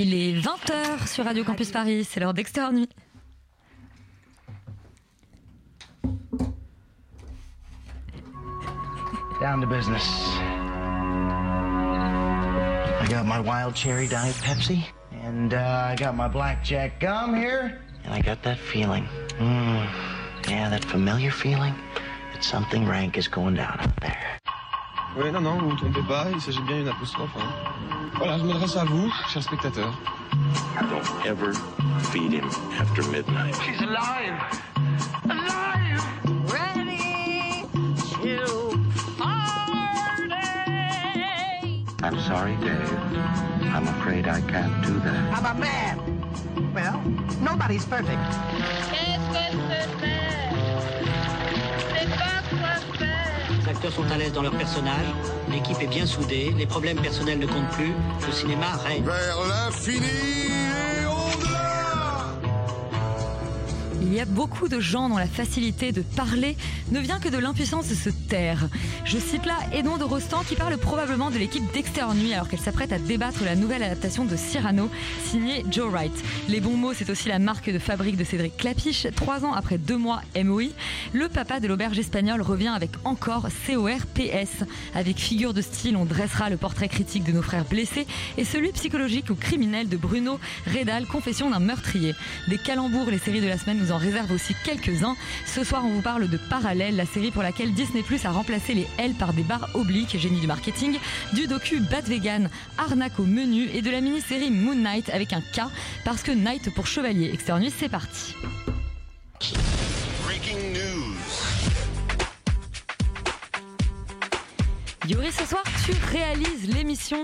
Il est 20h sur Radio Campus Paris, c'est l'heure d'Extérieur Nuit. Down to business. I got my wild cherry diet Pepsi, and uh, I got my blackjack gum here, and I got that feeling. Mm, yeah, that familiar feeling that something rank is going down out there. Oui, non, non, vous ne vous trompez pas, il s'agit bien d'une apostrophe. hein. Voilà, je m'adresse à vous, chers spectateurs. Don't ever feed him after midnight. She's alive! Alive! Ready to party. I'm sorry, Dave. I'm afraid I can't do that. I'm a man. Well, nobody's perfect. Qu'est-ce que c'est Les acteurs sont à l'aise dans leur personnage, l'équipe est bien soudée, les problèmes personnels ne comptent plus, le cinéma règne. Vers l'infini Il y a beaucoup de gens dont la facilité de parler ne vient que de l'impuissance de se taire. Je cite là Edmond de Rostand qui parle probablement de l'équipe d'Extérieur Nuit alors qu'elle s'apprête à débattre la nouvelle adaptation de Cyrano, signée Joe Wright. Les bons mots, c'est aussi la marque de fabrique de Cédric Clapiche. Trois ans après deux mois MOI, le papa de l'auberge espagnole revient avec encore CORPS. Avec figure de style, on dressera le portrait critique de nos frères blessés et celui psychologique ou criminel de Bruno Redal, confession d'un meurtrier. Des calembours, les séries de la semaine nous en réservent aussi quelques-uns. Ce soir, on vous parle de Parallèle, la série pour laquelle Disney Plus a remplacé les L par des barres obliques, génie du marketing, du docu Bat Vegan, Arnaque au menu et de la mini-série Moon Knight avec un K, parce que Knight pour chevalier. Nuit, c'est parti. Breaking news. Yuri, ce soir, tu réalises l'émission,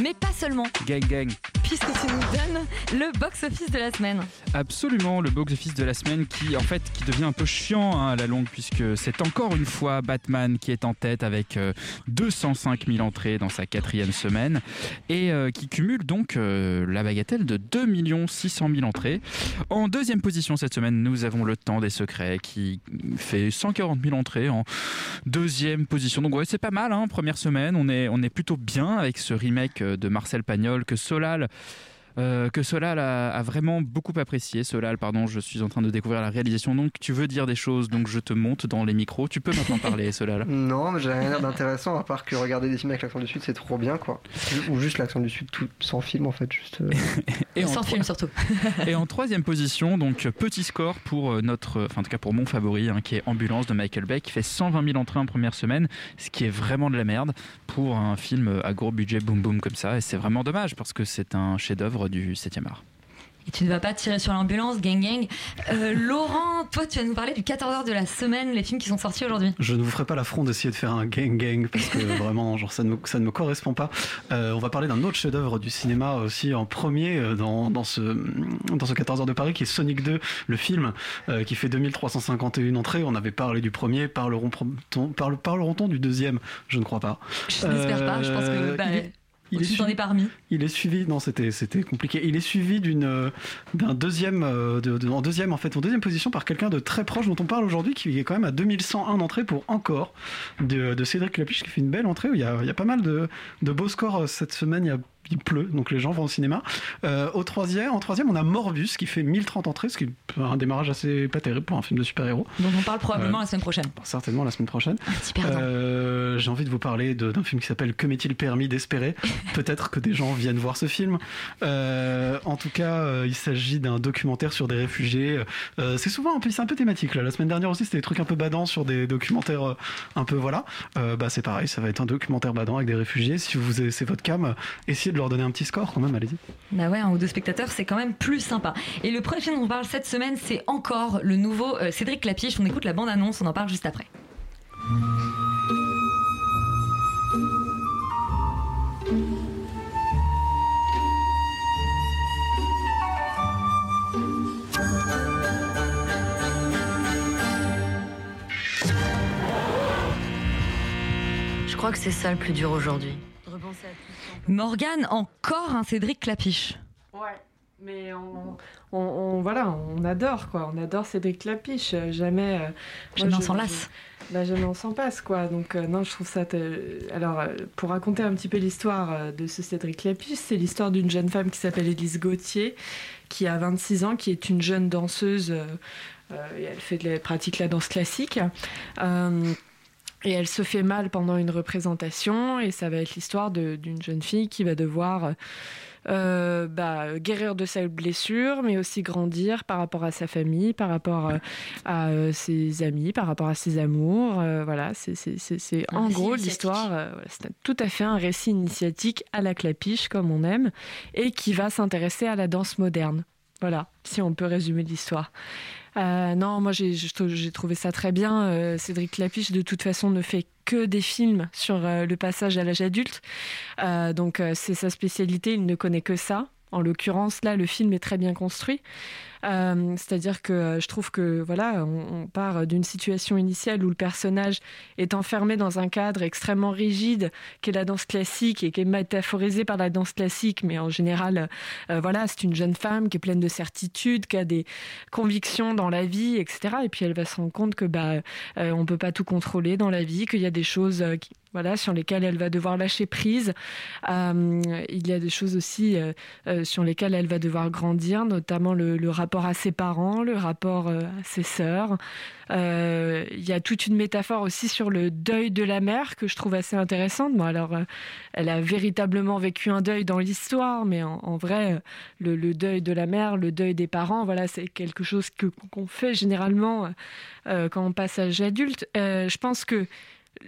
mais pas seulement, Gang gang. puisque tu nous donnes le box-office de la semaine. Absolument, le box-office de la semaine qui, en fait, qui devient un peu chiant hein, à la longue, puisque c'est encore une fois Batman qui est en tête avec euh, 205 000 entrées dans sa quatrième semaine et euh, qui cumule donc euh, la bagatelle de 2 600 000 entrées. En deuxième position cette semaine, nous avons Le Temps des Secrets qui fait 140 000 entrées en deuxième position. Donc ouais, c'est pas mal, hein, première semaine, on est, on est plutôt bien avec ce remake euh, de Marcel Pagnol que Solal euh, que Solal a, a vraiment beaucoup apprécié. Solal, pardon, je suis en train de découvrir la réalisation. Donc, tu veux dire des choses, donc je te monte dans les micros. Tu peux maintenant parler, Solal. Non, mais j'ai rien d'intéressant à part que regarder des films avec l'accent du Sud, c'est trop bien, quoi. Ou juste l'accent du Sud tout, sans film, en fait. Juste, euh, Et Sans tro- film surtout. et en troisième position, donc petit score pour euh, notre, enfin en tout cas pour mon favori, hein, qui est Ambulance de Michael Bay, qui fait 120 000 entrées en première semaine, ce qui est vraiment de la merde pour un film à gros budget boom boom comme ça. Et c'est vraiment dommage parce que c'est un chef-d'œuvre du 7e art. Et tu ne vas pas tirer sur l'ambulance, gang gang. Euh, Laurent, toi, tu vas nous parler du 14h de la semaine, les films qui sont sortis aujourd'hui. Je ne vous ferai pas l'affront d'essayer de faire un gang gang parce que vraiment genre ça ne me, ça ne me correspond pas. Euh, on va parler d'un autre chef-d'œuvre du cinéma aussi en premier euh, dans, dans ce dans ce 14 heures de Paris qui est Sonic 2, le film euh, qui fait 2351 entrées. On avait parlé du premier, parlerons-on parle- parlerons-on du deuxième? Je ne crois pas. Je n'espère pas, je pense que bah, il est- il est suivi- parmi. il est suivi, non, c'était c'était compliqué. Il est suivi d'une euh, d'un deuxième, euh, de, de- en deuxième en fait, en deuxième position par quelqu'un de très proche dont on parle aujourd'hui, qui est quand même à 2101 entrées pour encore de, de Cédric Clapiche qui fait une belle entrée. où Il y a, il y a pas mal de, de beaux scores euh, cette semaine. Il, y a- il pleut, donc les gens vont au cinéma. Euh, au troisième, en troisième, on a Morbus qui fait 1030 entrées, ce qui est un démarrage assez pas terrible pour un film de super-héros. dont on parle probablement Euh, la semaine prochaine. Certainement la semaine prochaine. Perdant. Euh, J'ai envie de vous parler d'un film qui s'appelle Que m'est-il permis d'espérer? Peut-être que des gens viennent voir ce film. En tout cas, il s'agit d'un documentaire sur des réfugiés. C'est souvent un peu, un peu thématique. Là. La semaine dernière aussi, c'était des trucs un peu badants sur des documentaires un peu voilà. Bah c'est pareil, ça va être un documentaire badant avec des réfugiés. Si vous c'est votre cam, essayez de leur donner un petit score quand même. Allez-y. Bah ouais, un ou deux spectateurs, c'est quand même plus sympa. Et le premier film dont on parle cette semaine, c'est encore le nouveau euh, Cédric Clapiche. On écoute la bande-annonce, on en parle juste après. Je crois que c'est ça le plus dur aujourd'hui. Morgane, encore un Cédric Clapiche. Ouais. Mais on, on, on- voilà, on adore quoi, on adore Cédric Lapiche. euh, Jamais. euh, je- s'en lasse. je- Bah, on s'en passe quoi. Donc euh, non, je trouve ça. Alors euh, pour raconter un petit peu l'histoire de ce Cédric Lapiche, c'est l'histoire d'une jeune femme qui s'appelle Élise Gauthier, qui a 26 ans, qui est une jeune danseuse. et elle fait de la, elle pratique la danse classique. Et elle se fait mal pendant une représentation, et ça va être l'histoire d'une jeune fille qui va devoir euh, bah, guérir de sa blessure, mais aussi grandir par rapport à sa famille, par rapport euh, à euh, ses amis, par rapport à ses amours. voilà, c'est en gros l'histoire. voilà, c'est tout à fait un récit initiatique à la clapiche, comme on aime, et qui va s'intéresser à la danse moderne. Voilà, si on peut résumer l'histoire. Euh, non, moi j'ai j'ai trou- j'ai trouvé ça très bien. Euh, Cédric Lapiche, de toute façon, ne fait que des films sur euh, le passage à l'âge adulte. Donc c'est sa spécialité, il ne connaît que ça. En l'occurrence, là, le film est très bien construit. Euh, C'est-à-dire que euh, je trouve que voilà, on, part d'une situation initiale où le personnage est enfermé dans un cadre extrêmement rigide, qui est la danse classique et qui est métaphorisé par la danse classique, mais en général, euh, voilà, c'est une jeune femme qui est pleine de certitudes, qui a des convictions dans la vie, etc. Et puis elle va se rendre compte que bah on peut pas tout contrôler dans la vie, qu'il y a des choses qui- voilà, sur lesquelles elle va devoir lâcher prise. Il y a des choses aussi sur lesquelles elle va devoir grandir, notamment le, le rapport à ses parents, le rapport euh, à ses sœurs. Euh, il y a toute une métaphore aussi sur le deuil de la mère que je trouve assez intéressante. Bon, alors, euh, elle a véritablement vécu un deuil dans l'histoire, mais en, vrai, le, deuil de la mère, le deuil des parents, voilà, c'est quelque chose que qu'on fait généralement quand on passe à l'âge adulte. Je pense que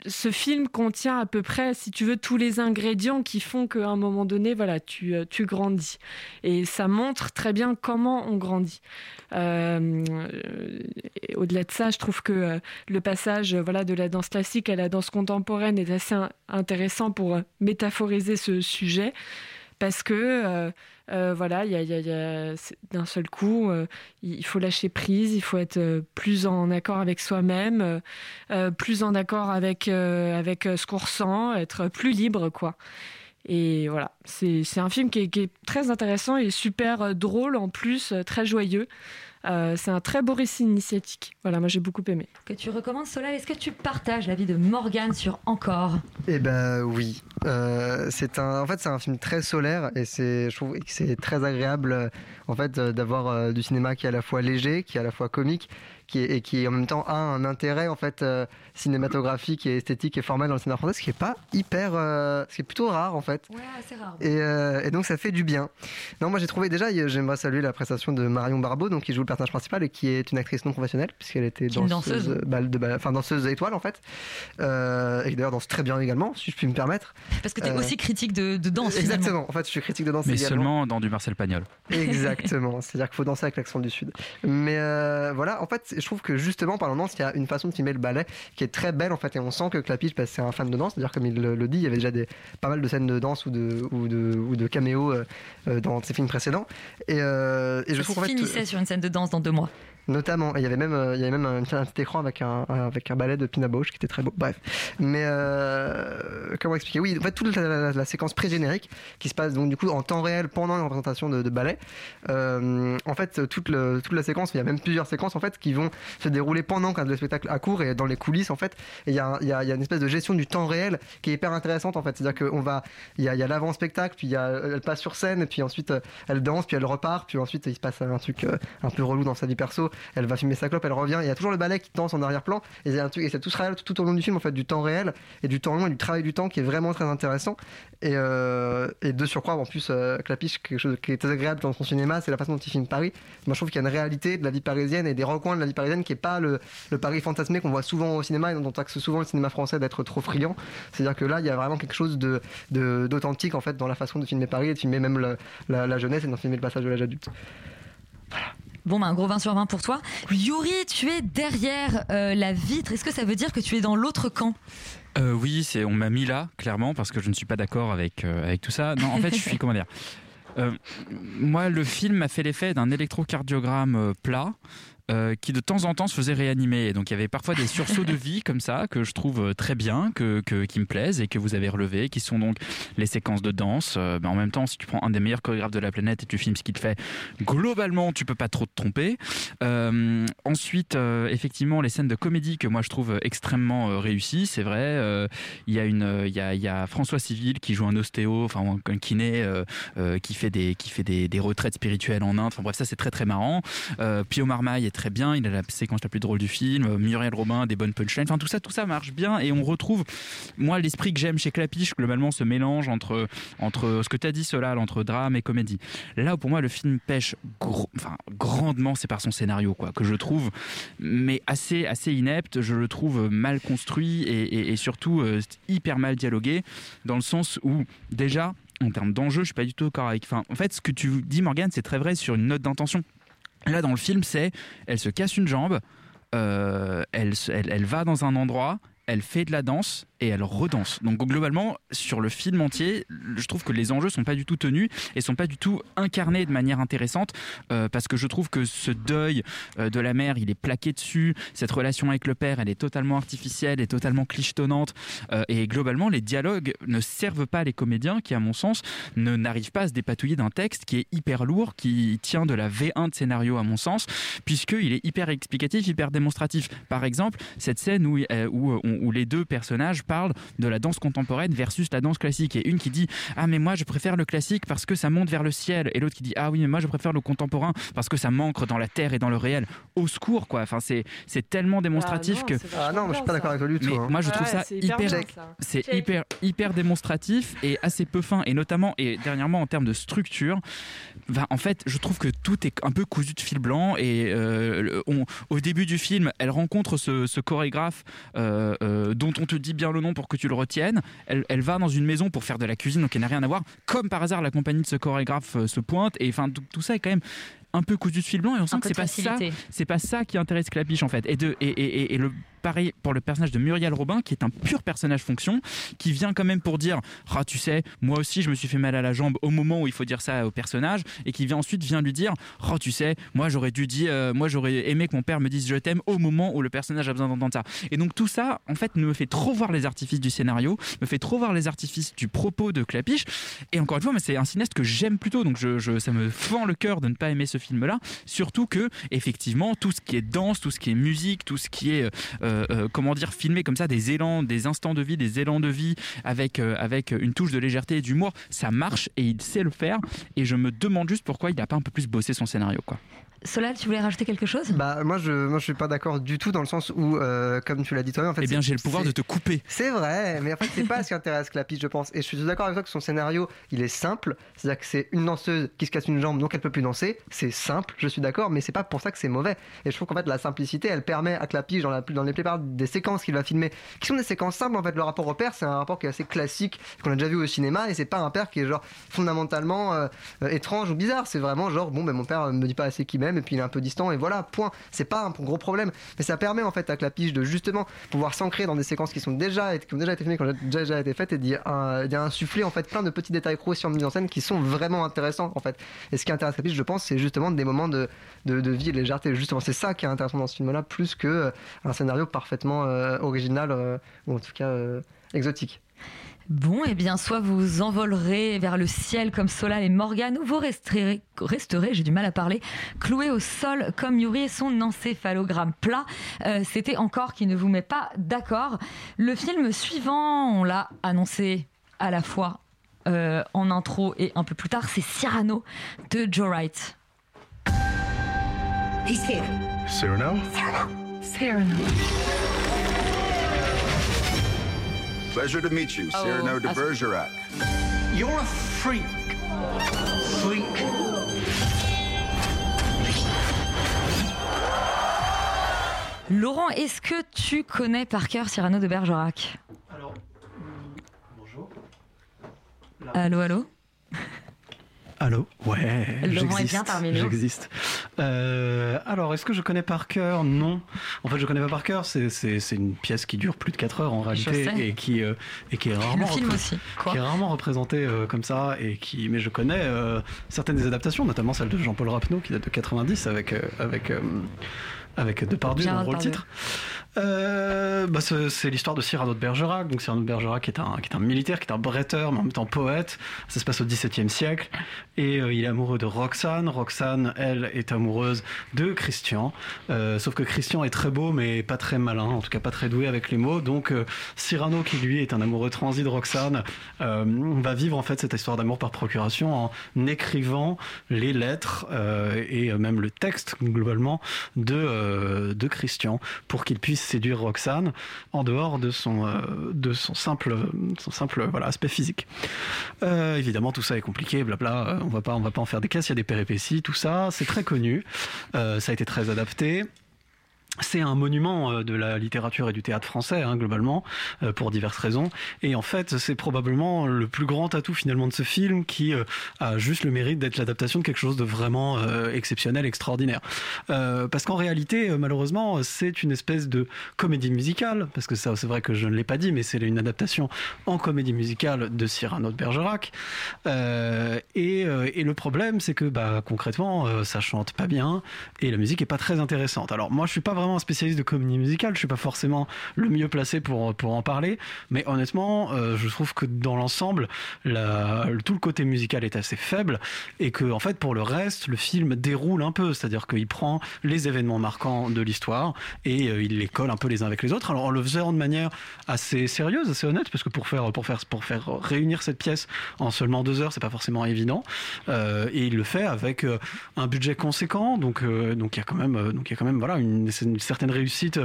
ce film contient à peu près, si tu veux, tous les ingrédients qui font qu'à un moment donné, voilà, tu, euh, tu grandis. Et ça montre très bien comment on grandit. Euh, Au-delà de ça, je trouve que euh, le passage voilà, de la danse classique à la danse contemporaine est assez in- intéressant pour métaphoriser ce sujet. Parce que euh, euh, voilà, il y a, d'un seul coup, euh, il faut lâcher prise, il faut être plus en accord avec soi-même, plus en accord avec, avec ce qu'on ressent, être plus libre, quoi. Et voilà, c'est un film qui est, très intéressant et super drôle en plus, très joyeux. C'est un très beau récit initiatique. Voilà, moi j'ai beaucoup aimé. Que tu recommandes, Solal, est-ce que tu partages l'avis de Morgane sur Encore? Eh ben oui. Euh, c'est un, en fait, c'est un film très solaire et c'est, je trouve que c'est très agréable euh, en fait euh, d'avoir euh, du cinéma qui est à la fois léger, qui est à la fois comique, qui est, et qui en même temps a un intérêt en fait euh, cinématographique et esthétique et formel dans le cinéma français, ce qui est pas hyper, euh, ce qui est plutôt rare en fait. Ouais, c'est rare. Et, euh, et donc ça fait du bien. Non, moi j'ai trouvé déjà, j'aimerais saluer la prestation de Marion Barbeau, donc qui joue le personnage principal et qui est une actrice non professionnelle puisqu'elle était danseuse, danseuse. euh, de, enfin danseuse étoile en fait, euh, et qui d'ailleurs danse très bien également, si je puis me permettre. Parce que tu es Euh, aussi critique de, de danse. finalement. Exactement. En fait, je suis critique de danse Mais également. seulement dans du Marcel Pagnol. Exactement, c'est-à-dire qu'il faut danser avec l'accent du Sud. Mais euh, voilà, en fait, je trouve que justement, par danse, il y a une façon de filmer le ballet qui est très belle, en fait, et on sent que Clapiche, bah, c'est un fan de danse, c'est-à-dire comme il le, le dit, il y avait déjà des, pas mal de scènes de danse ou de, ou de, ou de caméos dans ses films précédents. Et, euh, et je Ça trouve se en fait, finissait sur une scène de danse dans deux mois. Notamment, il y avait même, euh, il y avait même un, petit écran avec un, avec un ballet de Pina Bausch qui était très beau. Bref, mais euh, comment expliquer? Oui, en fait, toute la, la- la séquence pré-générique qui se passe donc du coup en temps réel pendant une représentation de, ballet. euh, en fait, toute, le- toute la séquence, il y a même plusieurs séquences en fait qui vont se dérouler pendant quand le spectacle a cours et dans les coulisses en fait. Il y a, y y a une espèce de gestion du temps réel qui est hyper intéressante en fait. C'est-à-dire qu'on va, il y a, l'avant-spectacle, puis y a, elle passe sur scène, puis ensuite elle danse, puis elle repart, puis ensuite il se passe un truc un peu relou dans sa vie perso. Elle va filmer sa clope, elle revient. Il y a toujours le ballet qui danse en arrière-plan. Et c'est tout tout, tout au long du film en fait, du temps réel et du temps long et du travail du temps qui est vraiment très intéressant. Et, euh, de surcroît, en plus, euh, Clapiche, quelque chose qui est très agréable dans son cinéma, c'est la façon dont il filme Paris. Moi, je trouve qu'il y a une réalité de la vie parisienne et des recoins de la vie parisienne qui est pas le, Paris fantasmé qu'on voit souvent au cinéma et dont on axe souvent le cinéma français d'être trop friand. C'est-à-dire que là, il y a vraiment quelque chose d'authentique en fait dans la façon de filmer Paris et de filmer même la, jeunesse et de filmer le passage de l'âge adulte. Bon, bah, un gros 20 sur 20 pour toi. Yuri, tu es derrière euh, la vitre. Est-ce que ça veut dire que tu es dans l'autre camp? Euh, oui, c'est on m'a mis là clairement parce que je ne suis pas d'accord avec euh, avec tout ça. Non, en fait, je suis comment dire. Euh, moi, le film m'a fait l'effet d'un électrocardiogramme plat. Euh, qui de temps en temps se faisait réanimer. Donc il y avait parfois des sursauts de vie comme ça que je trouve euh, très bien, que, que- qui me plaisent et que vous avez relevé, qui sont donc les séquences de danse. Euh, ben, en même temps, si tu prends un des meilleurs chorégraphes de la planète et tu filmes ce qu'il fait, globalement, tu peux pas trop te tromper. Euh, ensuite, euh, effectivement, les scènes de comédie que moi je trouve extrêmement réussies, c'est vrai. Il y a une, il y a, y a François Civil qui joue un ostéo, enfin un kiné, qui fait des, qui fait des, des retraites spirituelles en Inde. Enfin bref, ça c'est très très marrant. Pio Marmaille est très bien, il a la séquence la plus drôle du film. Muriel Robin, des bonnes punchlines. Enfin tout ça, tout ça marche bien et on retrouve, moi, l'esprit que j'aime chez Clapiche, globalement, ce mélange entre, entre ce que tu as dit, Solal, entre drame et comédie. Là où pour moi le film pêche grandement, c'est par son scénario, quoi, que je trouve, mais assez, assez inepte. Je le trouve mal construit et, surtout euh, hyper mal dialogué, dans le sens où déjà. En termes d'enjeu, je suis pas du tout d'accord avec. En fait, ce que tu dis, Morgane, c'est très vrai sur une note d'intention. Là, dans le film, c'est elle se casse une jambe, euh, elle, elle va dans un endroit, elle fait de la danse et elle redanse. Donc globalement, sur le film entier, je trouve que les enjeux sont pas du tout tenus et sont pas du tout incarnés de manière intéressante euh, parce que je trouve que ce deuil euh, de la mère, il est plaqué dessus. Cette relation avec le père, elle est totalement artificielle et totalement clichetonnante. Euh, et globalement, les dialogues ne servent pas les comédiens qui, à mon sens, ne n'arrivent pas à se dépatouiller d'un texte qui est hyper lourd, qui tient de la V1 de scénario, à mon sens, puisqu'il est hyper explicatif, hyper démonstratif. Par exemple, cette scène où, euh, où, on- où les deux personnages parlent de la danse contemporaine versus la danse classique. Et une qui dit Ah, mais moi, je préfère le classique parce que ça monte vers le ciel. Et l'autre qui dit Ah, oui, mais moi, je préfère le contemporain parce que ça manque dans la terre et dans le réel. Au secours, quoi. Enfin, c'est c'est tellement démonstratif que. Ah non, je suis pas d'accord avec toi du tout. Mais hein. moi, je trouve ça hyper, c'est hyper, hyper démonstratif et assez peu fin. Et notamment, et dernièrement, en termes de structure, ben, en fait, je trouve que tout est un peu cousu de fil blanc. Et euh, on- au début du film, elle rencontre ce, ce chorégraphe euh, euh, dont on te dit bien le nom pour que tu le retiennes. Elle, elle va dans une maison pour faire de la cuisine, donc elle n'a rien à voir. Comme par hasard, la compagnie de ce chorégraphe euh, se pointe. Et enfin, tout, tout ça est quand même un peu cousu de fil blanc et on sent Un que c'est pas ça c'est pas ça qui intéresse Clapiche en fait. Et de et, et- et- et le pareil pour le personnage de Muriel Robin qui est un pur personnage fonction qui vient quand même pour dire ah tu sais moi aussi je me suis fait mal à la jambe au moment où il faut dire ça au personnage et qui vient ensuite vient lui dire oh tu sais moi j'aurais dû dire euh, moi j'aurais aimé que mon père me dise je t'aime au moment où le personnage a besoin d'entendre ça et donc tout ça en fait me fait trop voir les artifices du scénario me fait trop voir les artifices du propos de Clapiche. Et encore une fois mais c'est un cinéaste que j'aime plutôt. Donc je, je- ça me fend le cœur de ne pas aimer ce film là surtout que effectivement tout ce qui est danse tout ce qui est musique tout ce qui est euh, euh, comment dire filmé comme ça des élans des instants de vie des élans de vie avec euh, avec une touche de légèreté et d'humour ça marche et il sait le faire. Et je me demande juste pourquoi il n'a pas un peu plus bossé son scénario quoi Solal, tu voulais rajouter quelque chose? Bah moi je moi je suis pas d'accord du tout dans le sens où euh, comme tu l'as dit toi-même en fait eh bien j'ai le pouvoir de te couper C'est vrai, mais en fait, c'est pas ce qui intéresse Clapiche, je pense. Et je suis d'accord avec toi que son scénario, il est simple. C'est-à-dire que c'est une danseuse qui se casse une jambe, donc elle peut plus danser. C'est simple, je suis d'accord, mais c'est pas pour ça que c'est mauvais. Et je trouve qu'en fait, la simplicité, elle permet à Clapiche, dans, la, dans les plupart des séquences qu'il va filmer, qui sont des séquences simples, en fait, le rapport au père, c'est un rapport qui est assez classique, qu'on a déjà vu au cinéma, et c'est pas un père qui est genre fondamentalement euh, euh, étrange ou bizarre. C'est vraiment genre, bon, ben mon père me dit pas assez qu'il m'aime, et puis il est un peu distant, et voilà, point. C'est pas un gros problème. Mais ça permet en fait à Clapiche de justement pouvoir s'ancrer dans des séquences qui sont déjà qui ont déjà été filmées, qui ont déjà, été faites, et d'y insuffler en fait plein de petits détails croustillants en mise en scène qui sont vraiment intéressants en fait. Et ce qui intéresse Clapiche, je pense, c'est justement des moments de, de, de vie et de légèreté. Justement, c'est ça qui est intéressant dans ce film-là, plus que euh, un scénario parfaitement euh, original euh, ou en tout cas exotique. Bon, eh bien, soit vous envolerez vers le ciel comme Solal et Morgane, ou vous resterez, resterez j'ai du mal à parler, cloué au sol comme Yuri et son encéphalogramme plat. Euh, C'était encore qui ne vous met pas d'accord. Le film suivant, on l'a annoncé à la fois euh, en intro et un peu plus tard, c'est Cyrano de Joe Wright. He's here. Cyrano? Cyrano. Pleasure to meet you, Oh, Cyrano de Bergerac. You're a freak. Freak. Laurent, est-ce que tu connais par cœur Cyrano de Bergerac? Alors, bonjour. Allô, allô? Allô Ouais. Laurent est j'existe, bien parmi nous. J'existe. Euh, alors, est-ce que je connais par cœur Non. En fait, je connais pas par cœur. C'est, c'est, c'est une pièce qui dure plus de 4 heures en réalité et qui, euh, et qui est rarement, Le film repré- aussi. Quoi qui est rarement représentée euh, comme ça. Et qui, mais je connais euh, certaines des adaptations, notamment celle de Jean-Paul Rapneau qui date de 90 avec, euh, avec, euh, avec Depardieu dans le rôle titre. Euh, bah, c'est l'histoire de Cyrano de Bergerac. Donc Cyrano de Bergerac qui est un militaire, qui est un bretteur, mais en même temps poète. Ça se passe au XVIIe siècle. Et euh, il est amoureux de Roxane. Roxane, elle, est amoureuse de Christian. Euh, sauf que Christian est très beau, mais pas très malin, en tout cas pas très doué avec les mots. Donc Cyrano, qui lui est un amoureux transi de Roxane, va vivre en fait cette histoire d'amour par procuration en écrivant les lettres et même le texte globalement de Christian pour qu'il puisse séduire Roxane en dehors de son, euh, de son simple, son simple voilà, aspect physique. Euh, évidemment, tout ça est compliqué, blabla. euh, On on va pas en faire des caisses. Il y a des péripéties, tout ça. C'est très connu. Ça a été très adapté. C'est un monument euh, de la littérature et du théâtre français, hein, globalement, euh, pour diverses raisons. Et en fait, c'est probablement le plus grand atout finalement de ce film qui euh, a juste le mérite d'être l'adaptation de quelque chose de vraiment exceptionnel, extraordinaire. Parce qu'en réalité, malheureusement, c'est une espèce de comédie musicale, parce que ça, c'est vrai que je ne l'ai pas dit, mais c'est une adaptation en comédie musicale de Cyrano de Bergerac. Et, et le problème, c'est que bah, concrètement, ça chante pas bien et la musique est pas très intéressante. Alors moi, je suis pas vraiment un spécialiste de comédie musicale, je suis pas forcément le mieux placé pour pour en parler, mais honnêtement, euh, je trouve que dans l'ensemble, tout le côté musical est assez faible et que en fait, pour le reste, le film déroule un peu, c'est-à-dire qu'il prend les événements marquants de l'histoire et euh, il les colle un peu les uns avec les autres. Alors en le faisant de manière assez sérieuse, assez honnête, parce que pour faire pour faire pour faire réunir cette pièce en seulement deux heures, c'est pas forcément évident. Euh, et il le fait avec un budget conséquent, donc donc il y a quand même donc il y a quand même voilà une, une certaine réussite.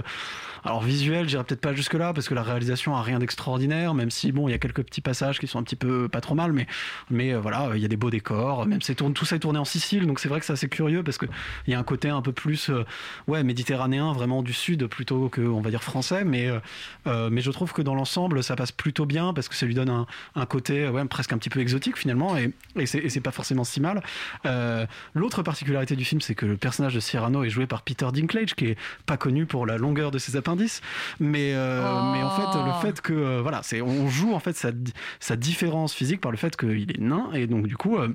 Alors visuelle, j'irai peut-être pas jusque là parce que la réalisation a rien d'extraordinaire, même si bon il y a quelques petits passages qui sont un petit peu pas trop mal, mais mais euh, voilà il y a des beaux décors, même c'est tout ça est tourné en Sicile, donc c'est vrai que c'est assez curieux parce que il y a un côté un peu plus euh, ouais méditerranéen, vraiment du sud plutôt que on va dire français, mais euh, mais je trouve que dans l'ensemble ça passe plutôt bien parce que ça lui donne un, un côté ouais presque un petit peu exotique finalement et, et c'est pas forcément si mal. L'autre particularité du film c'est que le personnage de Cyrano est joué par Peter Dinklage qui est pas connu pour la longueur de ses appendices, mais euh, mais en fait le fait que euh, voilà c'est on joue en fait sa sa différence physique par le fait qu'il est nain et donc du coup euh,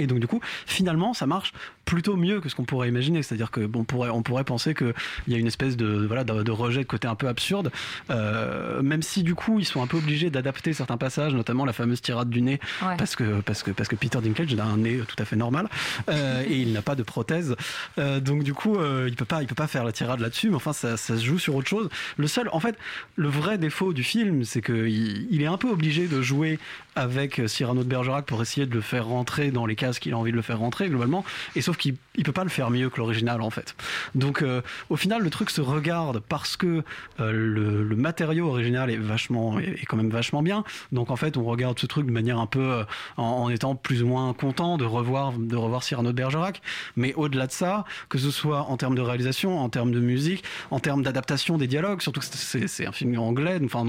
et donc du coup, finalement, ça marche plutôt mieux que ce qu'on pourrait imaginer. C'est-à-dire que bon, on pourrait, on pourrait penser qu'il y a une espèce de voilà de, de rejet de côté un peu absurde, euh, même si du coup ils sont un peu obligés d'adapter certains passages, notamment la fameuse tirade du nez, Ouais. parce que parce que parce que Peter Dinklage a un nez tout à fait normal euh, et il n'a pas de prothèse, Euh, donc du coup il peut pas il peut pas faire la tirade là-dessus. Mais enfin ça, ça se joue sur autre chose. Le seul, en fait, le vrai défaut du film, c'est que il, il est un peu obligé de jouer avec Cyrano de Bergerac pour essayer de le faire rentrer dans les qu'il a envie de le faire rentrer globalement. Et sauf qu'il il peut pas le faire mieux que l'original en fait. Donc euh, au final le truc se regarde parce que euh, le, matériau original est vachement est, quand même vachement bien. Donc en fait on regarde ce truc de manière un peu euh, en, étant plus ou moins content de revoir de revoir Cyrano de Bergerac. Mais au-delà de ça, que ce soit en termes de réalisation, en termes de musique, en termes d'adaptation des dialogues, surtout que c'est un film anglais, enfin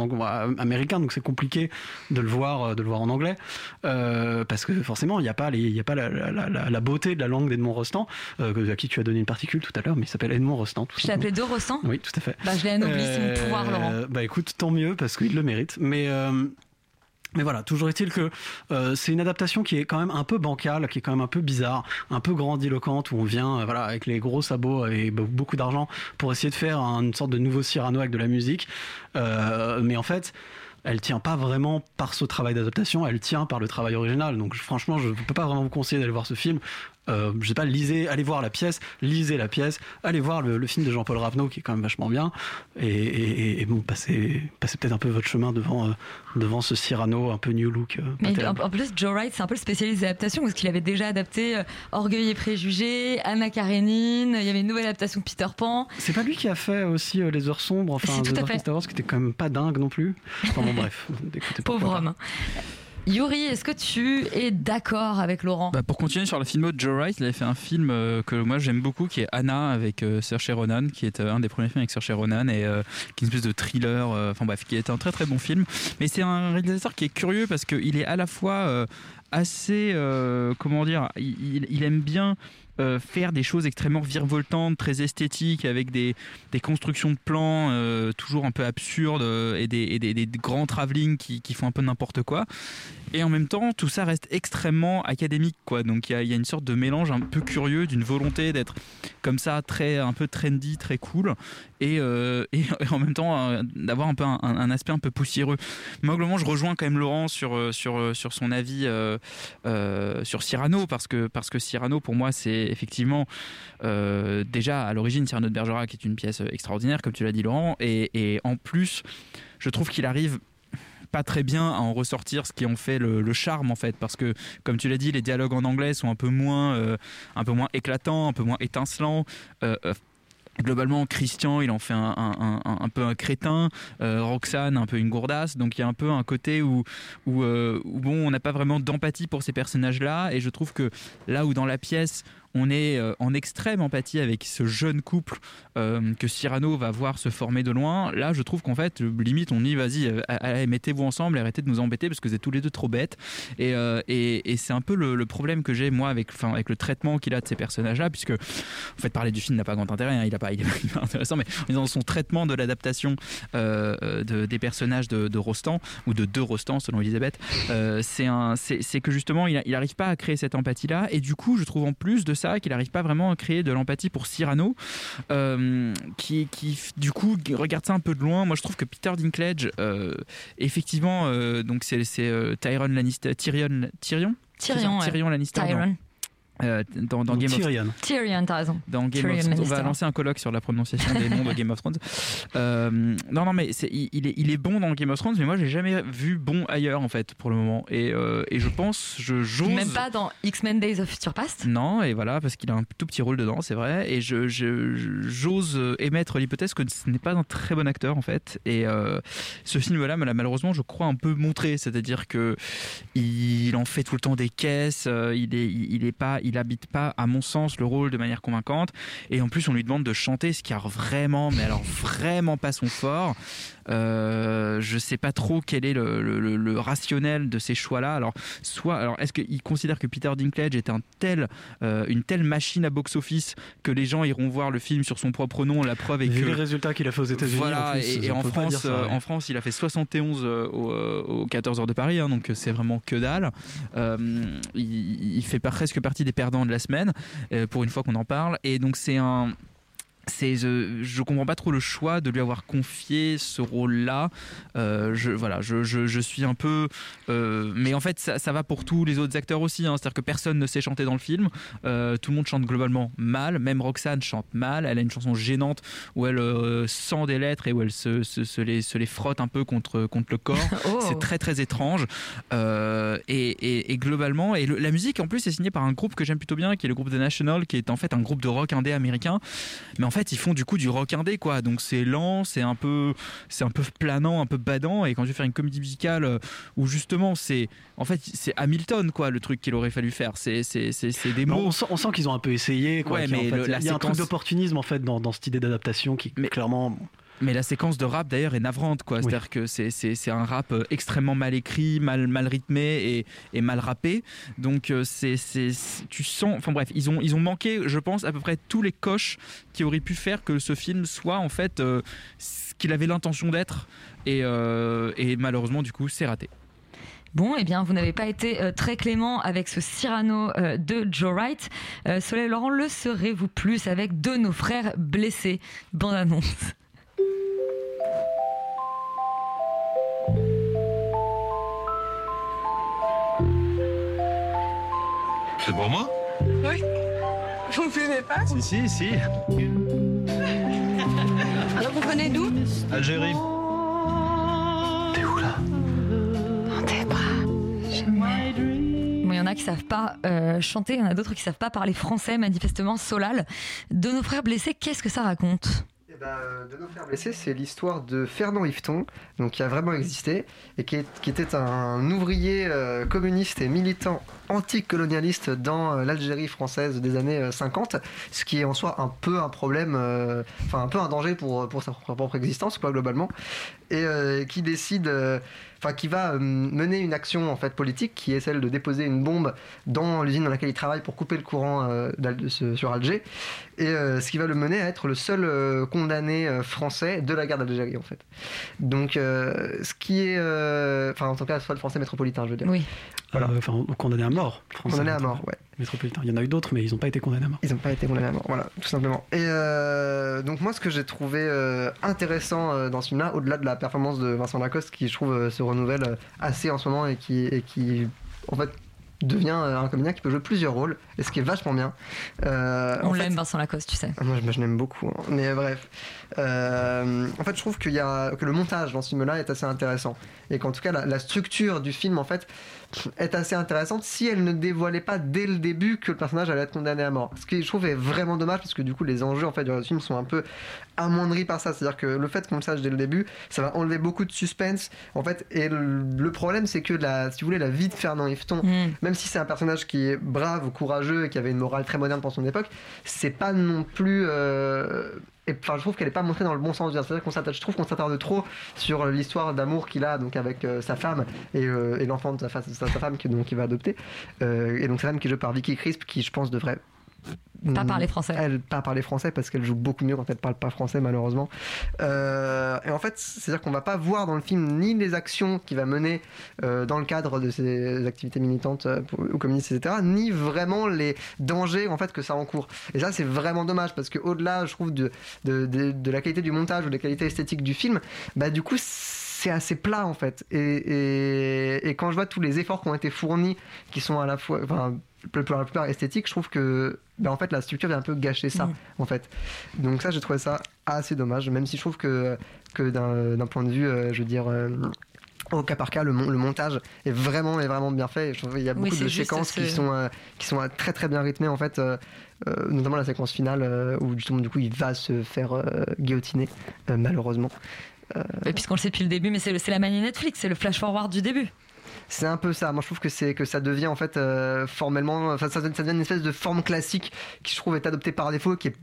américain, donc c'est compliqué de le voir de le voir en anglais parce que forcément il n'y a pas les, y a pas la, la, la, la beauté de la langue d'Edmond Rostand euh, à qui tu as donné une particule tout à l'heure, mais il s'appelle Edmond Rostand. tout Je t'ai appelé. De Rostand Oui, tout à fait. Bah, je l'ai anobli, c'est mon pouvoir, Laurent. Bah écoute, tant mieux parce qu'il le mérite. Mais euh, mais voilà, toujours est-il que euh, c'est une adaptation qui est quand même un peu bancale, qui est quand même un peu bizarre, un peu grandiloquente, où on vient euh, voilà avec les gros sabots et be- beaucoup d'argent pour essayer de faire une sorte de nouveau Cyrano avec de la musique. Euh, mais en fait, elle tient pas vraiment par ce travail d'adaptation, elle tient par le travail original. Donc franchement, je peux pas vraiment vous conseiller d'aller voir ce film. Euh, je sais pas, lisez, allez voir la pièce, lisez la pièce, allez voir le, le film de Jean-Paul Ravenot qui est quand même vachement bien. Et, et- et bon, passez, passez peut-être un peu votre chemin devant, euh, devant ce Cyrano un peu new look. euh, Mais en, plus, Joe Wright, c'est un peu le spécialiste des adaptations parce qu'il avait déjà adapté euh, Orgueil et Préjugés, Anna Karenine, il y avait une nouvelle adaptation de Peter Pan. C'est pas lui qui a fait aussi Les Heures Sombres, enfin The Darkest. Hours, qui était quand même pas dingue non plus. Enfin bon, bref, Pauvre homme. Yuri, est-ce que tu es d'accord avec Laurent? Bah, pour continuer sur la filmo de Joe Wright, il avait fait un film euh, que moi j'aime beaucoup qui est Anna avec euh, Saoirse Ronan, qui est euh, un des premiers films avec Saoirse Ronan et qui est une espèce de thriller, enfin bref, qui est un très très bon film. Mais c'est un réalisateur qui est curieux parce qu'il est à la fois assez, comment dire, il aime bien euh, faire des choses extrêmement virevoltantes, très esthétiques, avec des, des constructions de plans euh, toujours un peu absurdes euh, et, des, des- des grands travelling qui, qui font un peu n'importe quoi. Et en même temps, tout ça reste extrêmement académique, quoi. Donc il y a, une sorte de mélange un peu curieux d'une volonté d'être comme ça, très un peu trendy, très cool, et, euh, en même temps euh, d'avoir un peu un, aspect un peu poussiéreux. Moi, globalement, je rejoins quand même Laurent sur euh, sur sur son avis sur Cyrano parce que parce que Cyrano pour moi c'est effectivement déjà à l'origine Cyrano de Bergerac est une pièce extraordinaire comme tu l'as dit Laurent et, et en plus je trouve qu'il arrive pas très bien à en ressortir ce qui en fait le, charme en fait parce que comme tu l'as dit les dialogues en anglais sont un peu moins euh, un peu moins éclatants un peu moins étincelants Euh, euh, Globalement, Christian, il en fait un, un- un- peu un crétin, Roxane, un peu une gourdasse. Donc il y a un peu un côté où, où, bon, on n'a pas vraiment d'empathie pour ces personnages-là. Et je trouve que là où dans la pièce, on est euh, en extrême empathie avec ce jeune couple euh, que Cyrano va voir se former de loin. Là, je trouve qu'en fait, limite, on dit vas-y, euh, mettez-vous ensemble, arrêtez de nous embêter parce que vous êtes tous les deux trop bêtes. Et, c'est un peu le, problème que j'ai moi avec, le traitement qu'il a de ces personnages-là, puisque en fait, parler du film n'a pas grand intérêt, hein, il, a pas, il est pas intéressant, mais dans son traitement de l'adaptation de, des personnages de, de Rostand, ou de deux Rostand selon Elisabeth, c'est que justement, il n'arrive pas à créer cette empathie-là, et du coup, je trouve en plus de ça qu'il n'arrive pas vraiment à créer de l'empathie pour Cyrano, euh, qui, qui, du coup, regarde ça un peu de loin. Moi, je trouve que Peter Dinklage, euh, effectivement, euh, donc c'est Tyrion Lannister, Tyrion, Tyrion? Tyrion Lannister. Tyrion. Dans- euh, dans, Game of Tyrion. Tyrion, t'as raison. dans Game Tyrion of Thrones. On va lancer un colloque sur la prononciation des noms de Game of Thrones. Euh, non, non, mais il, il est, il est bon dans Game of Thrones, mais moi, j'ai jamais vu bon ailleurs, en fait, pour le moment. Et, euh, et je pense, je j'ose. Même pas dans X-Men Days of Future Past Non, et voilà, parce qu'il a un tout petit rôle dedans, c'est vrai. Et je, je- j'ose émettre l'hypothèse que ce n'est pas un très bon acteur, en fait. Et euh, ce film-là, me l'a malheureusement, je crois, un peu montré. C'est-à-dire que il en fait tout le temps des caisses. il est, il il est pas, il habite pas, à mon sens, le rôle de manière convaincante. Et en plus, on lui demande de chanter, ce qui a vraiment, mais alors vraiment pas son fort. Euh, je sais pas trop quel est le, le- le- le rationnel de ces choix-là. Alors, soit, alors est-ce qu'il considère que Peter Dinklage est un tel, euh, une telle machine à box-office que les gens iront voir le film sur son propre nom La preuve est Vu que les résultats qu'il a fait aux États-Unis, voilà, en plus, et, en France, ça, euh, ouais. en France, il a fait 71 euh, au, euh, aux 14 heures de Paris, hein, donc c'est vraiment que dalle. Euh, il, il fait presque partie des perdants de la semaine, euh, pour une fois qu'on en parle, et donc c'est un c'est je, je comprends pas trop le choix de lui avoir confié ce rôle-là. Euh, je voilà, je, je, je suis un peu, euh, mais en fait ça, ça va pour tous les autres acteurs aussi. hein. C'est-à-dire que personne ne sait chanter dans le film. Euh, tout le monde chante globalement mal. Même Roxane chante mal. Elle a une chanson gênante où elle euh, sent des lettres et où elle se, se, se les, se les frotte un peu contre contre le corps. Oh. C'est très très étrange. Et, et, et globalement, et le- la musique en plus est signée par un groupe que j'aime plutôt bien, qui est le groupe The National, qui est en fait un groupe de rock indé américain. Mais en fait, ils font du coup du rock indé, quoi. Donc c'est lent, c'est un peu, c'est un peu planant, un peu badant. Et quand je vais faire une comédie musicale euh, où justement c'est, en fait, c'est Hamilton, quoi, le truc qu'il aurait fallu faire. C'est, c'est, c'est, c'est des mots. on sent, qu'ils ont un peu essayé. Quoi, Ouais, qu'il y a, mais en fait, le- la il y a un truc d'opportunisme en fait dans, dans cette idée d'adaptation qui clairement. Mais la séquence de rap d'ailleurs est navrante quoi. C'est-à-dire que c'est, c'est, c'est un rap euh, extrêmement mal écrit, mal, mal rythmé et, et mal rappé. Donc euh, c'est, c'est, c'est- tu sens. Enfin bref, ils ont, ils ont manqué, je pense, à peu près tous les coches qui auraient pu faire que ce film soit en fait euh, ce qu'il avait l'intention d'être. Et, euh, et malheureusement, du coup, c'est raté. Bon, eh bien, vous n'avez pas été euh, très clément avec ce Cyrano euh, de Joe Wright. Euh, Soleil Laurent, le serez-vous plus avec deux de nos frères blessés? Bande annonce. C'est pour moi Oui. Vous me filmez pas Si, si, si. Alors vous venez d'où? Algérie. T'es où là? Dans tes bras. Chez moi. Bon, il y en a qui savent pas euh, chanter, il y en a d'autres qui savent pas parler français, manifestement. Solal, de nos frères blessés, qu'est-ce que ça raconte? De nos frères blessés, c'est l'histoire de Fernand Yveton, donc qui a vraiment existé et qui, est- qui était un ouvrier euh, communiste et militant anticolonialiste dans euh, l'Algérie française des années euh, 50, ce qui est en soi un peu un problème, euh, enfin un peu un danger pour, pour sa propre, propre existence, quoi, globalement, et euh, qui décide, euh, enfin qui va euh, mener une action en fait politique qui est celle de déposer une bombe dans l'usine dans laquelle il travaille pour couper le courant euh, sur Alger, et euh, ce qui va le mener à être le seul euh, condamné euh, français de la guerre d'Algérie en fait. Donc euh, ce qui est, euh, enfin en tout cas soit le français métropolitain, je veux dire. Oui. Voilà. Euh, Enfin, condamné à mort. français, Condamné à mort, ouais. Métropolitain. Il y en a eu d'autres, mais ils n'ont pas été condamnés à mort. Ils n'ont pas été condamnés à mort, voilà, tout simplement. Et euh, donc moi, ce que j'ai trouvé euh, intéressant euh, dans ce film-là, au-delà de la performance de Vincent Lacoste, qui je trouve euh, se renouvelle assez en ce moment et qui, et qui en fait, devient euh, un comédien qui peut jouer plusieurs rôles, et ce qui est vachement bien. Euh, On l'aime, Vincent Lacoste, tu sais. Moi, je, je l'aime beaucoup. hein. Mais euh, bref. Euh, en fait, je trouve qu'il y a, que le montage dans ce film-là est assez intéressant. Et qu'en tout cas, la, la structure du film, en fait, est assez intéressante si elle ne dévoilait pas dès le début que le personnage allait être condamné à mort. Ce qui, je trouve, est vraiment dommage parce que du coup, les enjeux, en fait, du film sont un peu amoindris par ça. C'est-à-dire que le fait qu'on le sache dès le début, ça va enlever beaucoup de suspense. En fait, et le, problème, c'est que la, si vous voulez, la vie de Fernand Yveton, même si c'est un personnage qui est brave, courageux et qui avait une morale très moderne pour son époque, c'est pas non plus. euh, enfin, je trouve qu'elle est pas montrée dans le bon sens. C'est-à-dire qu'on je trouve qu'on s'attarde trop sur l'histoire d'amour qu'il a donc avec euh, sa femme et, euh, et l'enfant de sa, femme qui donc va adopter. Euh, et donc sa femme qui est jouée par Vicky Crisp, qui je pense devrait Pas parler français. Elle pas parler français parce qu'elle joue beaucoup mieux quand elle parle pas français malheureusement. Euh, et en fait, c'est-à-dire qu'on va pas voir dans le film ni les actions qu'il va mener euh, dans le cadre de ses activités militantes euh, ou communistes, etc., ni vraiment les dangers en fait que ça encourt. Et ça, c'est vraiment dommage parce que au-delà, je trouve de, de, la qualité du montage ou des qualités esthétiques du film, bah du coup c'est assez plat en fait. Et, et, quand je vois tous les efforts qui ont été fournis, qui sont à la fois, pour la plupart esthétiques, je trouve que bah, en fait la structure vient un peu gâcher ça Mm. en fait. Donc ça, j'ai trouvé ça assez dommage, même si je trouve que, que d'un point de vue, euh, je veux dire. euh, au cas par cas, le, mon- le montage est vraiment, est vraiment bien fait. Et Je trouve qu'il y a beaucoup de séquences ce- qui sont, euh, qui sont très très bien rythmées en fait, euh, euh, notamment la séquence finale où justement du coup il va se faire guillotiner malheureusement. Et puisqu'on le sait depuis le début, mais c'est la manie Netflix, c'est le flash forward du début. C'est un peu ça. Moi, je trouve que c'est que ça devient en fait euh, formellement, enfin, ça, ça devient une espèce de forme classique qui je trouve est adoptée par défaut, qui est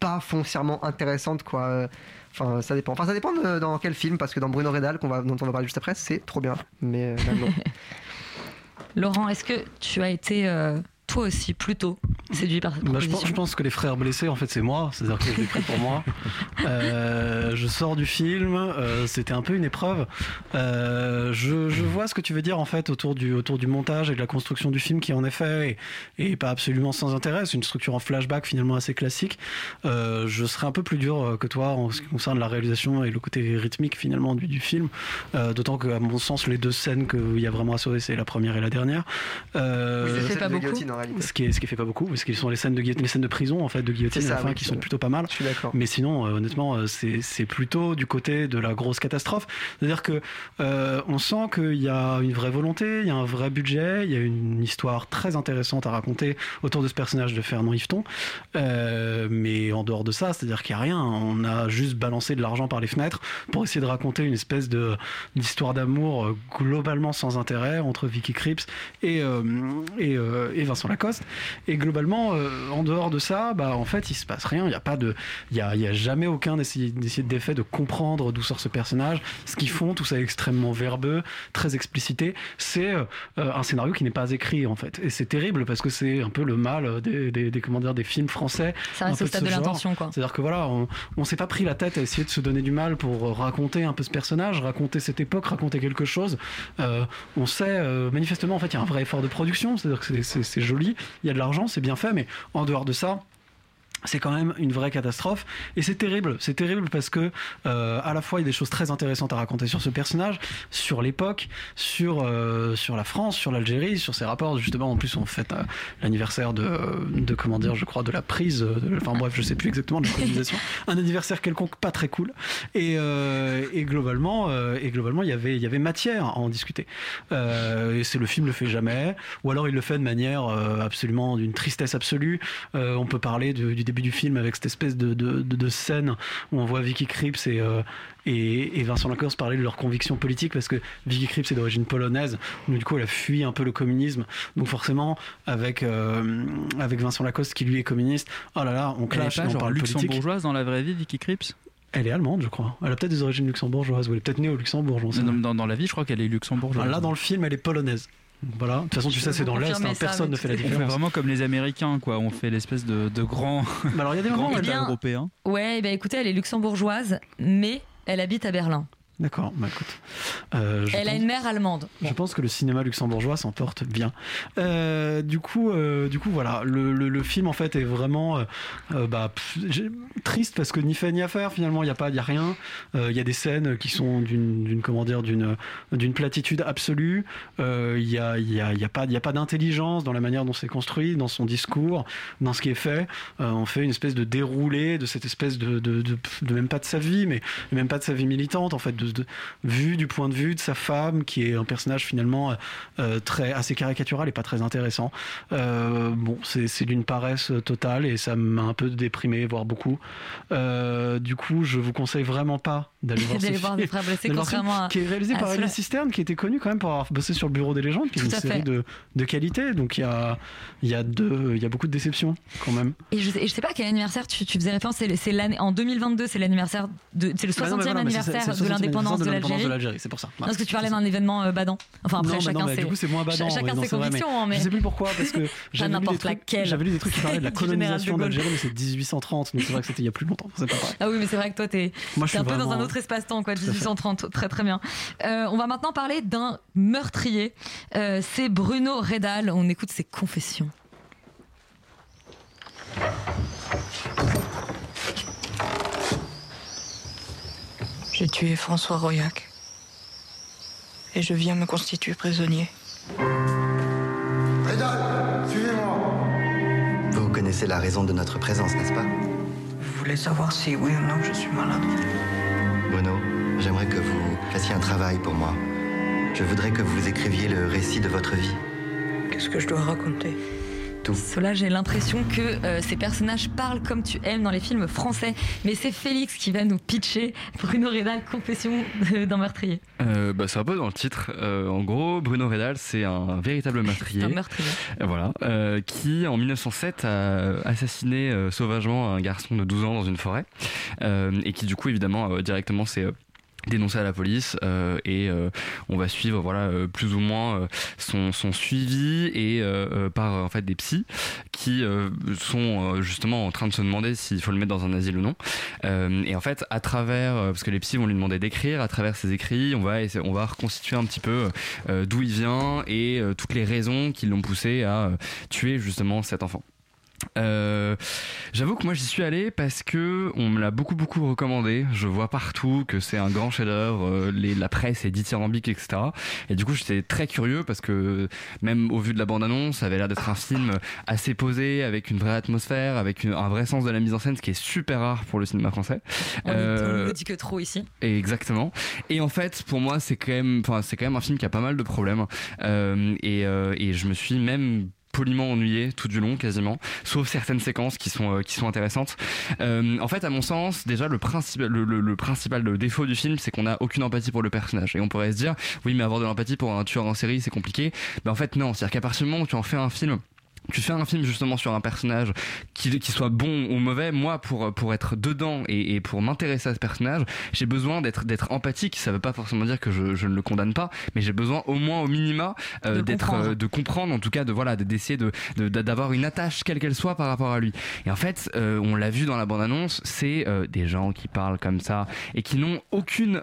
pas foncièrement intéressante, quoi. Enfin, ça dépend. Enfin, ça dépend de- dans quel film, parce que dans Bruno Redal, qu'on va, dont on va parler juste après, c'est trop bien. Mais euh, là, non. Laurent, est-ce que tu as été euh, toi aussi plutôt séduit par cette Bah, je, pense, je que les frères blessés, en fait, c'est moi. C'est-à-dire que je l'ai pris pour moi. Euh, je sors du film. euh, C'était un peu une épreuve. Euh, je, je vois ce que tu veux dire, en fait, autour du, autour du montage et de la construction du film, qui, en effet, est, est pas absolument sans intérêt. C'est une structure en flashback, finalement, assez classique. Euh, je serais un peu plus dur que toi en ce qui concerne la réalisation et le côté rythmique, finalement, du, du film. Euh, D'autant que, à mon sens, les deux scènes qu'il y a vraiment à sauver, c'est la première et la dernière. Euh, celle de guillotine, en réalité. ce qui, est, ce qui fait pas beaucoup, parce qu'ils sont les scènes de guillotine, les scènes de prison en fait de guillotine à la fin oui, qui sont plutôt pas mal. Je suis d'accord. Mais sinon, euh, honnêtement, euh, c'est c'est plutôt du côté de la grosse catastrophe. C'est-à-dire que euh, on sent qu'il y a une vraie volonté, il y a un vrai budget, il y a une histoire très intéressante à raconter autour de ce personnage de Fernand Yveton. Euh, mais en dehors de ça, c'est-à-dire qu'il n'y a rien. On a juste balancé de l'argent par les fenêtres pour essayer de raconter une espèce de d'histoire d'amour euh, globalement sans intérêt entre Vicky Cripps et, euh, et, et Vincent Lacoste. Et globalement, euh, en dehors de ça, bah, en fait, il se passe rien. Il n'y a pas de, il y a, il y a jamais aucun d'essai- d'effet de comprendre d'où sort ce personnage. Ce qu'ils font, tout ça est extrêmement verbeux, très explicité. C'est euh, un scénario qui n'est pas écrit en fait. Et c'est terrible parce que c'est un peu le mal des, des, des, comment dire, des films français. Ça reste au stade de l'intention, quoi. C'est-à-dire que voilà, on, on s'est pas pris la tête à essayer de se donner du mal pour raconter un peu ce personnage, raconter cette époque, raconter quelque chose. Euh, on sait, euh, manifestement, en fait, il y a un vrai effort de production, c'est-à-dire que c'est- c'est il y a de l'argent, c'est bien fait, mais en dehors de ça, c'est quand même une vraie catastrophe. Et c'est terrible. C'est terrible parce que euh, à la fois il y a des choses très intéressantes à raconter sur ce personnage sur l'époque sur euh, sur la France sur l'Algérie sur ses rapports. Justement en plus on fête euh, l'anniversaire de de comment dire je crois de la prise de- enfin bref je sais plus exactement de la colonisation. Un anniversaire quelconque pas très cool. Et euh, et globalement euh, et globalement il y avait il y avait matière à en discuter. Euh, et c'est le film le fait jamais. Ou alors il le fait de manière euh, absolument d'une tristesse absolue. Euh, on peut parler de- du début début du film avec cette espèce de, de, de- de scène où on voit Vicky Krieps et, euh, et, et Vincent Lacoste parler de leurs convictions politiques parce que Vicky Krieps est d'origine polonaise, donc du coup elle a fui un peu le communisme. Donc forcément, avec, euh, avec Vincent Lacoste qui lui est communiste, oh là là, on Elle clash pas et on genre parle luxembourgeoise dans la vraie vie, Vicky Krieps Elle est allemande, je crois. Elle a peut-être des origines luxembourgeoises, ou elle est peut-être née au Luxembourg, j'en sais dans, dans- dans la vie, je crois qu'elle est luxembourgeoise. Là, dans le film, elle est polonaise. Voilà. De toute façon, tu sais, c'est dans l'Est, hein, personne ne fait la On fait différence. vraiment comme les Américains, quoi. On fait l'espèce de, de grand, Bah alors, il y a des moments Eh bien- européen. Ouais, bah écoutez, elle est luxembourgeoise, mais elle habite à Berlin. D'accord, bah écoute. Euh, Elle a une mère allemande. Je pense que le cinéma luxembourgeois s'en porte bien. Euh, du coup, euh, du coup, voilà, le, le- le film en fait est vraiment bah, pff, triste parce que ni fait ni à faire. Finalement, il y a pas, il y a rien. Il y a des scènes qui sont d'une, d'une comment dire, d'une, d'une platitude absolue. Il y a, y a, y a pas, il y a pas d'intelligence dans la manière dont c'est construit, dans son discours, dans ce qui est fait. On fait une espèce de déroulé de cette espèce de, de, de, de même pas de sa vie, mais même pas de sa vie militante en fait, de, de- vu du point de vue de sa femme, qui est un personnage finalement euh, euh, très assez caricatural et pas très intéressant. Euh, bon, c'est c'est d'une paresse totale et ça m'a un peu déprimé, voire beaucoup. Euh, du coup, je vous conseille vraiment pas d'aller voir ce voir film. À- qui est réalisé par ceux-là. Elie Cisterne, qui était connu quand même pour avoir bossé sur le Bureau des légendes, qui est une série de, de qualité. Donc il y a, y a deux, y a beaucoup de déceptions quand même. Et je, sais, et je sais pas quel anniversaire tu, tu faisais référence. C'est, l'année en 2022, c'est l'anniversaire de, c'est le 60e Bah non, voilà, c'est- anniversaire c'est le de 60e l'indépendance de l'indépendance l'Algérie. de l'Algérie, c'est pour ça. Parce que tu parlais d'un événement euh, badant. Enfin après mais chacun mais ses. du coup, c'est moins badant. cha- Chacun ses vrai, mais convictions, hein, mais. Je sais plus pourquoi, parce que j'avais lu, des trucs, laquelle. j'avais lu des trucs qui parlaient de la colonisation d'Algérie, mais c'est 1830, donc c'est vrai que c'était il y a plus longtemps. C'est pas pareil. Ah oui, mais c'est vrai que toi, t'es un peu dans un autre espace-temps, quoi, Tout à fait. 1830. Très, très bien. Euh, on va maintenant parler d'un meurtrier. Euh, c'est Bruno Redal. On écoute ses confessions. J'ai tué François Royac. Et je viens me constituer prisonnier. Rédal, suivez-moi. Vous connaissez la raison de notre présence, n'est-ce pas? Vous voulez savoir si oui ou non je suis malade? Bruno, j'aimerais que vous fassiez un travail pour moi. Je voudrais que vous écriviez le récit de votre vie. Qu'est-ce que je dois raconter? Tout. Cela, j'ai l'impression que euh, ces personnages parlent comme tu aimes dans les films français. Mais c'est Félix qui va nous pitcher Bruno Redal, confession d'un meurtrier. Euh, bah, c'est un peu dans le titre. Euh, en gros, Bruno Redal, c'est un véritable meurtrier. C'est un meurtrier. Voilà, euh, qui en 1907 a assassiné sauvagement un garçon de 12 ans dans une forêt, et qui du coup évidemment directement s'est dénoncé à la police euh, et euh, on va suivre voilà euh, plus ou moins euh, son, son suivi et euh, euh, par en fait des psys qui sont justement en train de se demander s'il faut le mettre dans un asile ou non. Et en fait à travers parce que les psys vont lui demander d'écrire à travers ses écrits on va on va reconstituer un petit peu d'où il vient et toutes les raisons qui l'ont poussé à tuer justement cet enfant euh, J'avoue que moi j'y suis allé parce que on me l'a beaucoup beaucoup recommandé. Je vois partout que c'est un grand chef-d'œuvre, euh, la presse est dithyrambique, etc. Et du coup j'étais très curieux parce que même au vu de la bande-annonce, ça avait l'air d'être un film assez posé, avec une vraie atmosphère, avec une- un vrai sens de la mise en scène, ce qui est super rare pour le cinéma français. On ne Euh, le dit que trop ici. et Exactement. Et en fait, pour moi, c'est quand même, enfin, c'est quand même un film qui a pas mal de problèmes. Euh, et, euh, et je me suis même poliment ennuyé tout du long quasiment sauf certaines séquences qui sont euh, qui sont intéressantes. Euh, en fait à mon sens déjà le principal le, le- le principal défaut du film c'est qu'on n'a aucune empathie pour le personnage. Et on pourrait se dire oui mais avoir de l'empathie pour un tueur en série c'est compliqué. Mais en fait non. C'est à dire qu'à partir du moment où tu en fais un film tu fais un film justement sur un personnage qui, qui soit bon ou mauvais moi pour pour être dedans et, et pour m'intéresser à ce personnage j'ai besoin d'être d'être empathique. Ça veut pas forcément dire que je, je ne le condamne pas mais j'ai besoin au moins au minima euh, d'être euh, de comprendre en tout cas de voilà de- d'essayer de de- d'avoir une attache quelle qu'elle soit par rapport à lui. Et en fait euh, on l'a vu dans la bande annonce c'est des gens qui parlent comme ça et qui n'ont aucune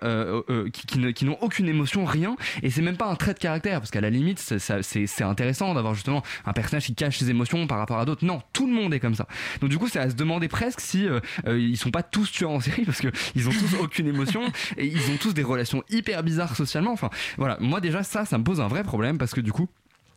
qui, qui ne- qui n'ont aucune émotion rien. Et c'est même pas un trait de caractère parce qu'à la limite c'est intéressant d'avoir justement un personnage qui cache ses émotions par rapport à d'autres. Non tout le monde est comme ça. Donc du coup c'est à se demander presque si euh, euh, ils sont pas tous tueurs en série parce que ils ont tous aucune émotion et ils ont tous des relations hyper bizarres socialement. Enfin voilà. Moi déjà ça ça me pose un vrai problème parce que du coup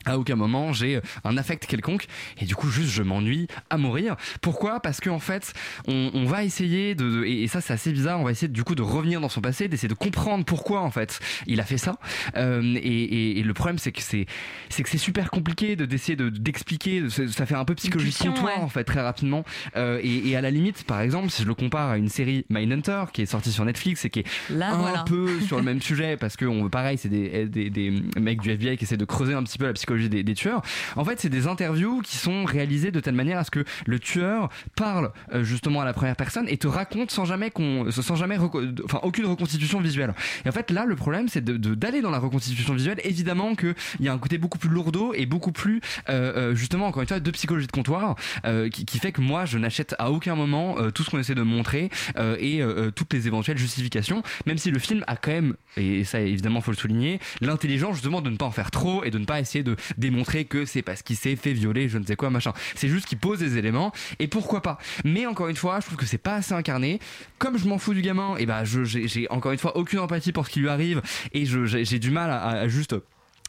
À aucun moment j'ai un affect quelconque et du coup juste je m'ennuie à mourir. Pourquoi? Parce qu'en fait on, on va essayer de, de- et et ça c'est assez bizarre, on va essayer du coup de revenir dans son passé, d'essayer de comprendre pourquoi en fait il a fait ça. Euh, et, et- et le problème c'est que c'est c'est que c'est super compliqué de d'essayer de d'expliquer. Ça fait un peu Intuition, comptoir ouais. en fait très rapidement. Euh, et, et à la limite par exemple si je le compare à une série Mindhunter qui est sortie sur Netflix et qui est Là, un voilà. peu sur le même sujet parce que on, pareil c'est des, des, des mecs du FBI qui essaient de creuser un petit peu la psychologie des, des tueurs. En fait c'est des interviews qui sont réalisées de telle manière à ce que le tueur parle euh, justement à la première personne et te raconte sans jamais qu'on sans jamais enfin aucune reconstitution visuelle. Et en fait là le problème c'est d'aller dans la reconstitution visuelle. Évidemment que il y a un côté beaucoup plus lourdeau et beaucoup plus euh, euh, justement encore une fois de psychologie de comptoir qui, fait que moi je n'achète à aucun moment tout ce qu'on essaie de montrer et toutes les éventuelles justifications même si le film a quand même et ça évidemment faut le souligner l'intelligence justement de ne pas en faire trop et de ne pas essayer de démontrer que c'est parce qu'il s'est fait violer je ne sais quoi machin. C'est juste qu'il pose des éléments et pourquoi pas. Mais encore une fois je trouve que c'est pas assez incarné. Comme je m'en fous du gamin et ben je j'ai j'ai encore une fois aucune empathie pour ce qui lui arrive et j'ai du mal à juste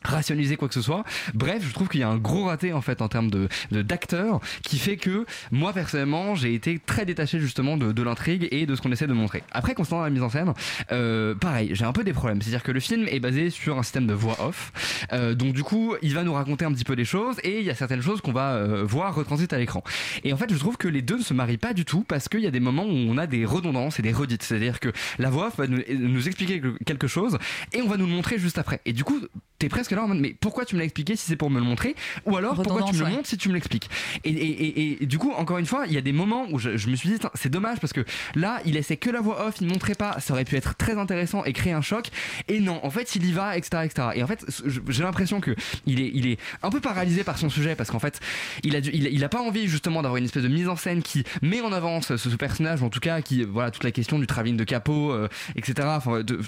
rationaliser quoi que ce soit. Bref, je trouve qu'il y a un gros raté en fait en termes de d'acteur qui fait que moi personnellement j'ai été très détaché justement de, de l'intrigue et de ce qu'on essaie de montrer. Après concernant la mise en scène, euh, pareil, j'ai un peu des problèmes. C'est-à-dire que le film est basé sur un système de voix off, Euh, donc du coup il va nous raconter un petit peu des choses et il y a certaines choses qu'on va euh, voir retranscrites à l'écran. Et en fait je trouve que les deux ne se marient pas du tout parce qu'il y a des moments où on a des redondances et des redites. C'est-à-dire que la voix off va nous, nous expliquer quelque chose et on va nous le montrer juste après. Et du coup t'es presque là en mode mais pourquoi tu me l'as expliqué si c'est pour me le montrer ou alors pourquoi tu me le montres si tu me l'expliques et, et, et, et du coup encore une fois il y a des moments où je, je me suis dit c'est dommage parce que là il laissait que la voix off il ne montrait pas. Ça aurait pu être très intéressant et créer un choc. Et non en fait il y va etc etc et en fait j'ai l'impression que il est, il est un peu paralysé par son sujet parce qu'en fait il a, dû- il, il a pas envie justement d'avoir une espèce de mise en scène qui met en avant ce, ce personnage en tout cas qui voilà toute la question du travelling de capot euh, etc enfin de,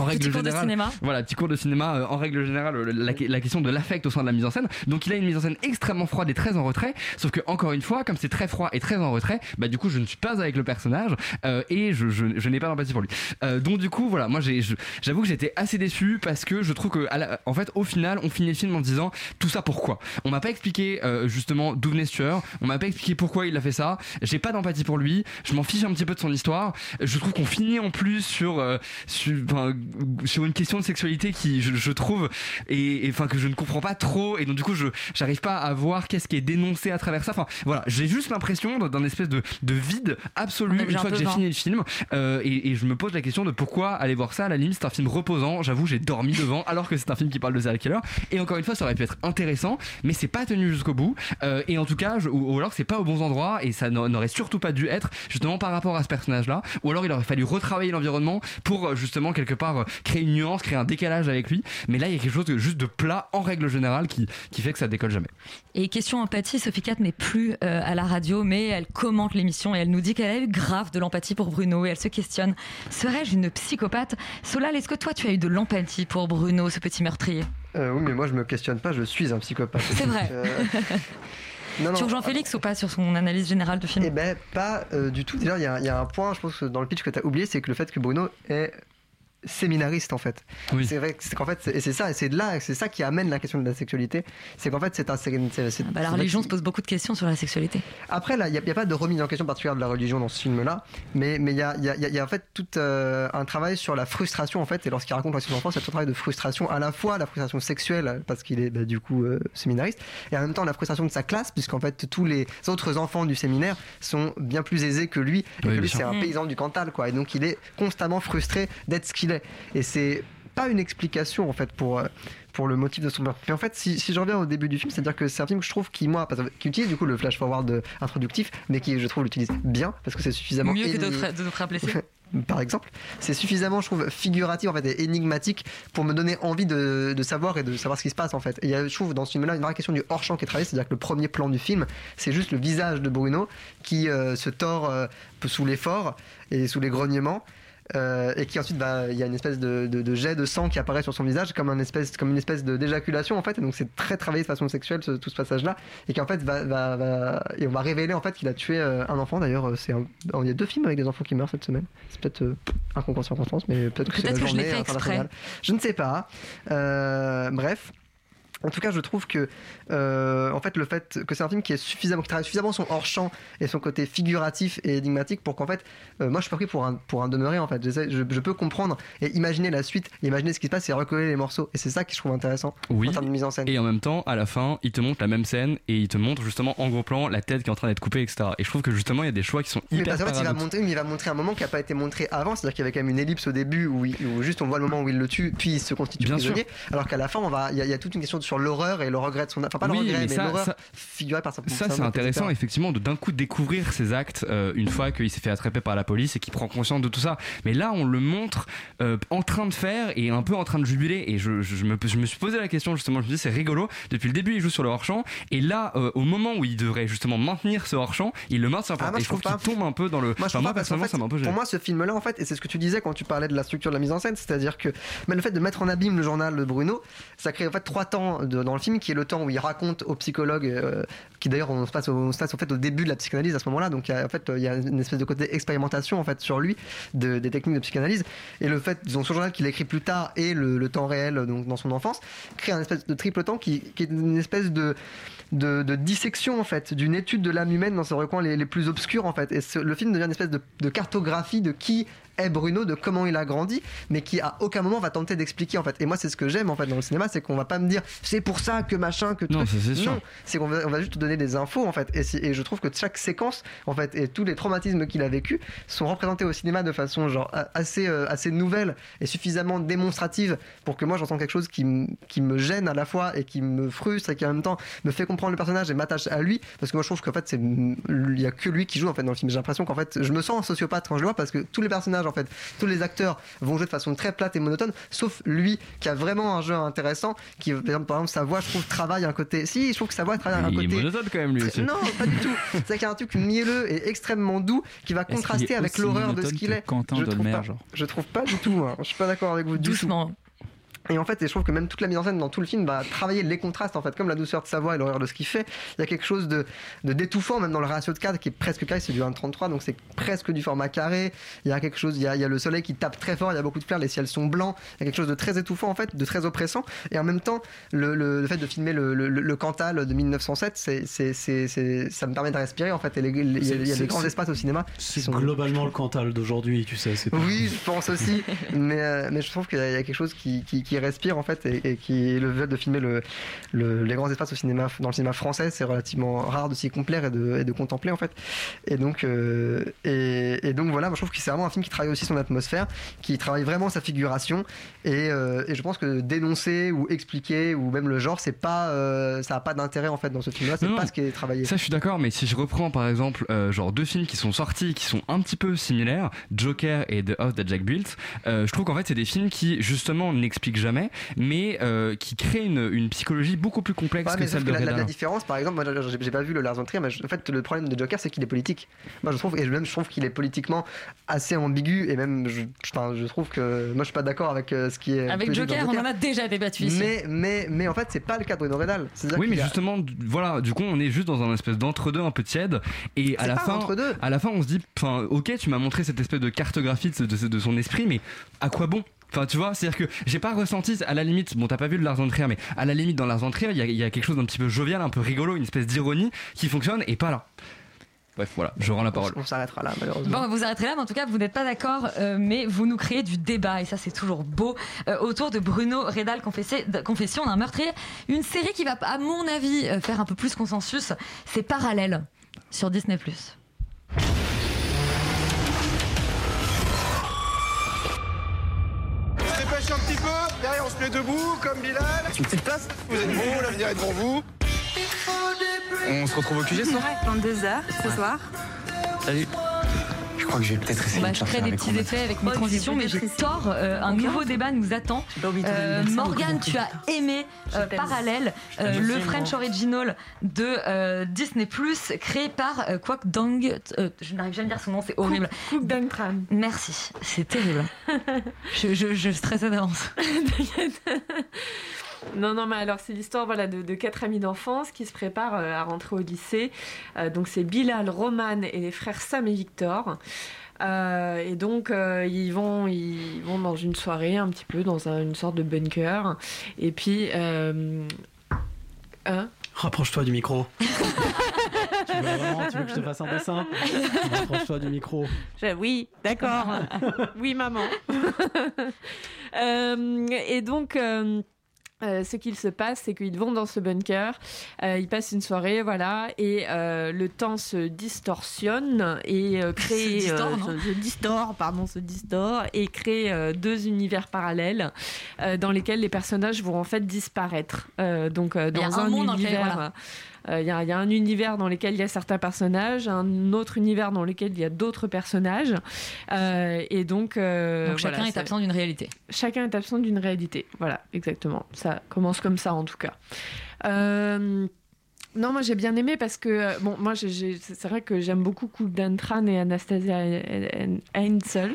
en règle Petit cours de générale cinéma. voilà, petit cours de cinéma. euh, en règle générale, la, la question de l'affect au sein de la mise en scène. Donc, il a une mise en scène extrêmement froide et très en retrait. Sauf que, encore une fois, comme c'est très froid et très en retrait, bah, du coup, je ne suis pas avec le personnage euh, et je, je, je n'ai pas d'empathie pour lui. Euh, donc, du coup, voilà, moi, j'avoue que j'étais assez déçu parce que je trouve que, à la- en fait, au final, on finit le film en disant tout ça pourquoi? On m'a pas expliqué euh, justement d'où venait ce tueur. On m'a pas expliqué pourquoi il a fait ça. J'ai pas d'empathie pour lui. Je m'en fiche un petit peu de son histoire. Je trouve qu'on finit en plus sur, euh, sur, sur une question de sexualité qui, je, je trouve, et enfin que je ne comprends pas trop. Et donc du coup, je j'arrive pas à voir qu'est-ce qui est dénoncé à travers ça. Enfin, voilà, j'ai juste l'impression d'un espèce de, de vide absolu une fois que j'ai fini le film. Euh, et, et je me pose la question de pourquoi aller voir ça. À la limite, c'est un film reposant. J'avoue, j'ai dormi devant, alors que c'est un film qui parle de serial killer. Et encore une fois, ça aurait pu être intéressant, mais c'est pas tenu jusqu'au bout. Euh, et en tout cas, je- ou, ou alors c'est pas au bons endroits et ça n'a- n'aurait surtout pas dû être justement par rapport à ce personnage-là. Ou alors il aurait fallu retravailler l'environnement pour justement quelque part euh, créer une nuance, créer un décalage avec lui. Mais là, il y a quelque chose de juste de plat en règle générale qui, qui fait que ça décolle jamais. Et question empathie, Sophie Cat n'est plus euh, à la radio, mais elle commente l'émission et elle nous dit qu'elle a eu grave de l'empathie pour Bruno et elle se questionne serais-je une psychopathe? Solal, est-ce que toi tu as eu de l'empathie pour Bruno, ce petit meurtrier? Euh, oui, mais moi je me questionne pas, je suis un psychopathe. C'est vrai. Euh, non, non, Tu rejoins Félix ou pas sur son analyse générale du film? Eh ben, pas euh, du tout. Déjà, il y, a- il y a un point, je pense, que dans le pitch que tu as oublié, c'est que le fait que Bruno est séminariste en fait. C'est vrai que c'est qu'en fait, et c'est ça, c'est de là, c'est ça qui amène la question de la sexualité. C'est qu'en fait, c'est un. c'est- c'est- Bah, La religion se pose beaucoup de questions sur la sexualité. Après, là, il n'y a, y pas de remise en question particulière de la religion dans ce film-là, mais mais il y a, il y a- il y a en fait tout euh, un travail sur la frustration en fait, et lorsqu'il raconte à ses enfants, c'est tout un travail de frustration, à la fois la frustration sexuelle parce qu'il est bah, du coup euh, séminariste, et en même temps la frustration de sa classe, puisqu'en fait tous les autres enfants du séminaire sont bien plus aisés que lui, et Oui, que lui c'est un Mm. paysan du Cantal, quoi, et donc il est constamment frustré d'être ce qu'il est, et c'est pas une explication en fait pour euh, pour le motif de son meurtre. Mais en fait, si, si je reviens au début du film, c'est-à-dire que c'est un film que je trouve qui moi qui utilise du coup le flash forward introductif, mais qui je trouve l'utilise bien parce que c'est suffisamment Mieux que d'autres d'autres appréciés. par exemple, c'est suffisamment, je trouve, figuratif en fait et énigmatique pour me donner envie de, de savoir et de savoir ce qui se passe en fait. Et il y a, je trouve, dans ce film-là, une vraie question du hors-champ qui est travaillée, c'est-à-dire que le premier plan du film, c'est juste le visage de Bruno qui euh, se tord euh, sous l'effort et sous les grognements. Euh, et qui ensuite va il y a une espèce de, de- de jet de sang qui apparaît sur son visage comme un espèce comme une espèce de d'éjaculation en fait. Et donc c'est très travaillé de façon sexuelle ce- tout ce passage là et qui en fait va, va- va- et on va révéler en fait qu'il a tué euh, un enfant. D'ailleurs euh, c'est il y a deux films avec des enfants qui meurent cette semaine. C'est peut-être euh, un concours de circonstances mais peut-être que c'est la Peut-être que je l'ai fait exprès. je ne sais pas. Euh, bref En tout cas, je trouve que, euh, en fait, le fait que c'est un film qui est suffisamment, qui travaille suffisamment son hors champ et son côté figuratif et énigmatique pour qu'en fait, euh, moi, je suis pas pris pour un pour un demeuré. En fait, je, je peux comprendre et imaginer la suite, imaginer ce qui se passe et recoller les morceaux. Et c'est ça que je trouve intéressant Oui. en termes de mise en scène. Et en même temps, à la fin, il te montre la même scène et il te montre justement en gros plan la tête qui est en train d'être coupée, etc. Et je trouve que justement, il y a des choix qui sont Mais hyper parce qu'en fait, il va, montrer, mais il va montrer un moment qui n'a pas été montré avant, c'est-à-dire qu'il y avait quand même une ellipse au début où, il- où juste on voit le moment où il le tue, puis il se constitue Bien prisonnier, alors qu'à la fin, on va, il y, a- y a toute une question sur l'horreur et le regret de son, enfin pas le regret, mais l'horreur figurée par sa Ça, c'est intéressant, etc. effectivement, de d'un coup découvrir ses actes euh, une fois qu'il s'est fait attraper par la police et qu'il prend conscience de tout ça. Mais là, on le montre euh, en train de faire et un peu en train de jubiler. Et je, je- je me, je me suis posé la question, justement, je me dis, c'est rigolo. Depuis le début, il joue sur le hors-champ. Et là, euh, au moment où il devrait justement maintenir ce hors-champ, il le maintient pas. Ah, moi, et je trouve qu'il tombe un peu dans le. Moi, Enfin, moi, pas personnellement, fait, ça m'a un peu gêné. Pour moi, ce film-là, en fait, et c'est ce que tu disais quand tu parlais de la structure de la mise en scène, c'est-à-dire que mais le fait de mettre en abîme le journal de Bruno, ça crée en fait trois temps dans le film, qui est le temps où il raconte au psychologue, euh, qui d'ailleurs on se passe, au, fait au début de la psychanalyse à ce moment-là, donc en fait il y a une espèce de côté expérimentation en fait sur lui de- des techniques de psychanalyse, et le fait, disons, son journal qu'il écrit plus tard et le, temps réel donc dans son enfance crée un espèce de triple temps qui, est une espèce de de, dissection en fait d'une étude de l'âme humaine dans ses recoins les, plus obscurs en fait. Et le film devient une espèce de cartographie de qui est Bruno de comment il a grandi mais qui à aucun moment va tenter d'expliquer en fait. Et moi c'est ce que j'aime en fait dans le cinéma c'est qu'on va pas me dire c'est pour ça que machin que Non, c'est sûr. c'est qu'on va, on va juste te donner des infos en fait. Et, je trouve que chaque séquence en fait et tous les traumatismes qu'il a vécu sont représentés au cinéma de façon genre assez euh, assez nouvelle et suffisamment démonstrative pour que moi j'entends quelque chose qui, m- qui me gêne à la fois et qui me frustre et qui en même temps me fait comprendre le personnage et m'attache à lui. Parce que moi je trouve qu'en fait c'est il y a que lui qui joue en fait dans le film. J'ai l'impression qu'en fait je me sens un sociopathe quand je le vois parce que tous les personnages en fait tous les acteurs vont jouer de façon très plate et monotone sauf lui qui a vraiment un jeu intéressant qui par exemple, par exemple, sa voix je trouve travaille un côté si je trouve que sa voix travaille un Il est côté monotone quand même, lui aussi. non pas du tout c'est qu'il y a un truc mielleux et extrêmement doux qui va contraster avec l'horreur de ce qu'il est Quentin je trouve pas genre je trouve pas du tout hein. je suis pas d'accord avec vous du tout. Et en fait, et je trouve que même toute la mise en scène dans tout le film va travailler les contrastes, en fait, comme la douceur de sa voix et l'horreur de ce qu'il fait. Il y a quelque chose de, d'étouffant, même dans le ratio de cadre qui est presque carré, c'est du 1,33, donc c'est presque du format carré. Il y a quelque chose, il y a, il y a le soleil qui tape très fort, il y a beaucoup de fleurs, les ciels sont blancs. Il y a quelque chose de très étouffant, en fait, de très oppressant. Et en même temps, le, le- le fait de filmer le, le, Cantal de 1907, c'est, c'est, c'est, c'est- ça me permet de respirer, en fait. Et les- les- il y a, des grands espaces au cinéma C'est sont globalement le Cantal d'aujourd'hui, tu sais. c'est oui, je pense aussi, mais, euh, mais je trouve qu'il y a quelque chose qui, qui, qui respire en fait et, et qui le fait de filmer le, le- les grands espaces au cinéma, dans le cinéma français, c'est relativement rare de s'y complaire et de, et de contempler en fait. Et donc, euh, et, et donc voilà, moi, je trouve que c'est vraiment un film qui travaille aussi son atmosphère, qui travaille vraiment sa figuration et, euh, et je pense que dénoncer ou expliquer ou même le genre, c'est pas, euh, ça a pas d'intérêt en fait dans ce film-là, c'est pas ce qui est travaillé. Ça, je suis d'accord, mais si je reprends par exemple, euh, genre deux films qui sont sortis, qui sont un petit peu similaires, Joker et The House That Jack Built, je trouve qu'en fait, c'est des films qui justement n'expliquent jamais, mais euh, qui créent une, une psychologie beaucoup plus complexe Ouais, que celle que de la, la- Redal. la différence, par exemple, moi j'ai pas vu le Lars von Trier, mais je- en fait le problème de Joker c'est qu'il est politique. Moi je trouve et même je trouve qu'il est politiquement assez ambigu et même je, trouve que moi je suis pas d'accord avec euh, ce qui est Avec Joker, on en a déjà débattu ici. Mais mais mais en fait c'est pas le cas de Bruno Redal. Oui, mais a- justement, voilà, du coup, on est juste dans un espèce d'entre-deux un peu tiède, et à la fin, à la fin, on se dit, enfin, ok, tu m'as montré cette espèce de cartographie de, de- de son esprit, mais à quoi bon? Enfin, tu vois, c'est-à-dire que j'ai pas ressenti, à la limite, bon, t'as pas vu le Lars von Trier, mais à la limite, dans Lars von Trier, il y, a- il y a quelque chose d'un petit peu jovial, un peu rigolo, une espèce d'ironie qui fonctionne, et pas là. Bref, voilà, je rends la parole. on s'arrêtera là malheureusement. Bon, vous arrêterez là, mais en tout cas, vous n'êtes pas d'accord, euh, mais vous nous créez du débat, et ça, c'est toujours beau, euh, autour de Bruno Redal, confessé- de- Confession d'un meurtrier. Une série qui va, à mon avis, euh, faire un peu plus consensus, c'est Parallèle sur Disney. Un petit peu, derrière on se met debout comme Bilal. Une petite place Vous êtes beau, l'avenir est devant vous. On se retrouve au QG ce soir 22h ce soir. Salut. Je crois que je vais peut-être essayer Bah, de je crée des petits effets avec mes Oh, transitions, mais j'ai tort. euh, un nouveau débat nous attend. Euh, Morgane, tu as aimé euh. Parallèle, euh, le French. Original de euh, Disney+, créé par euh, Kwak Dong. euh, je n'arrive jamais à dire son nom, c'est horrible. Cook Dang Tran. Merci, c'est terrible. je, je, je stressais d'avance. Non, non, mais alors c'est l'histoire voilà, de, de quatre amis d'enfance qui se préparent euh, à rentrer au lycée. Euh, donc c'est Bilal, Roman et les frères Sam et Victor. Euh, et donc euh, ils, vont, ils vont dans une soirée un petit peu dans un- une sorte de bunker. Et puis euh, Hein Rapproche-toi du micro. tu, veux vraiment, tu veux que je te fasse un dessin? Rapproche-toi du micro. Je- Oui, d'accord. oui, maman. Euh, et donc. Euh, ce qu'il se passe, c'est qu'ils vont dans ce bunker, euh, ils passent une soirée, voilà, et euh, le temps se distorsionne et crée, Se distord, non se, se distord, pardon, se distord et crée deux univers parallèles dans lesquels les personnages vont en fait disparaître. Donc dans un un, monde dans lequel, univers. Euh, Il y, a- il y a un univers dans lequel il y a certains personnages, un autre univers dans lequel il y a d'autres personnages. Euh, et donc, euh, Donc chacun voilà, est ça- absent d'une réalité. Chacun est absent d'une réalité. Voilà, exactement. Ça commence comme ça en tout cas. Non, moi j'ai bien aimé parce que, euh, bon, moi j'ai- j'ai- c'est vrai que j'aime beaucoup Kuldan Tran et Anastasia Heinzel.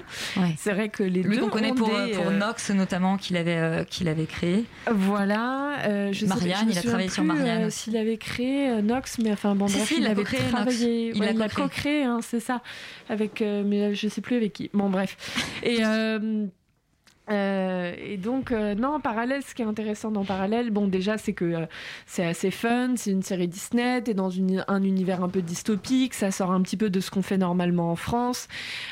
C'est vrai que les Lui deux qu'on connaît pour, des, pour euh, Nox notamment, qu'il avait, euh, qu'il avait créé. Voilà. euh, je sais- Marianne, je il a travaillé sur plus, Marianne euh, aussi. S'il avait créé euh, Nox, mais enfin bon, bref, si, il il avait co-créé Nox. travaillé. Il ouais, l'a il l'a co-créé. co-créé, hein, c'est ça. Avec, euh, mais je sais plus avec qui. Bon, bref. Et. euh, et donc, euh, non, en parallèle, ce qui est intéressant dans Parallèle, bon, déjà, c'est que euh, c'est assez fun, c'est une série Disney, t'es dans une- un univers un peu dystopique, ça sort un petit peu de ce qu'on fait normalement en France.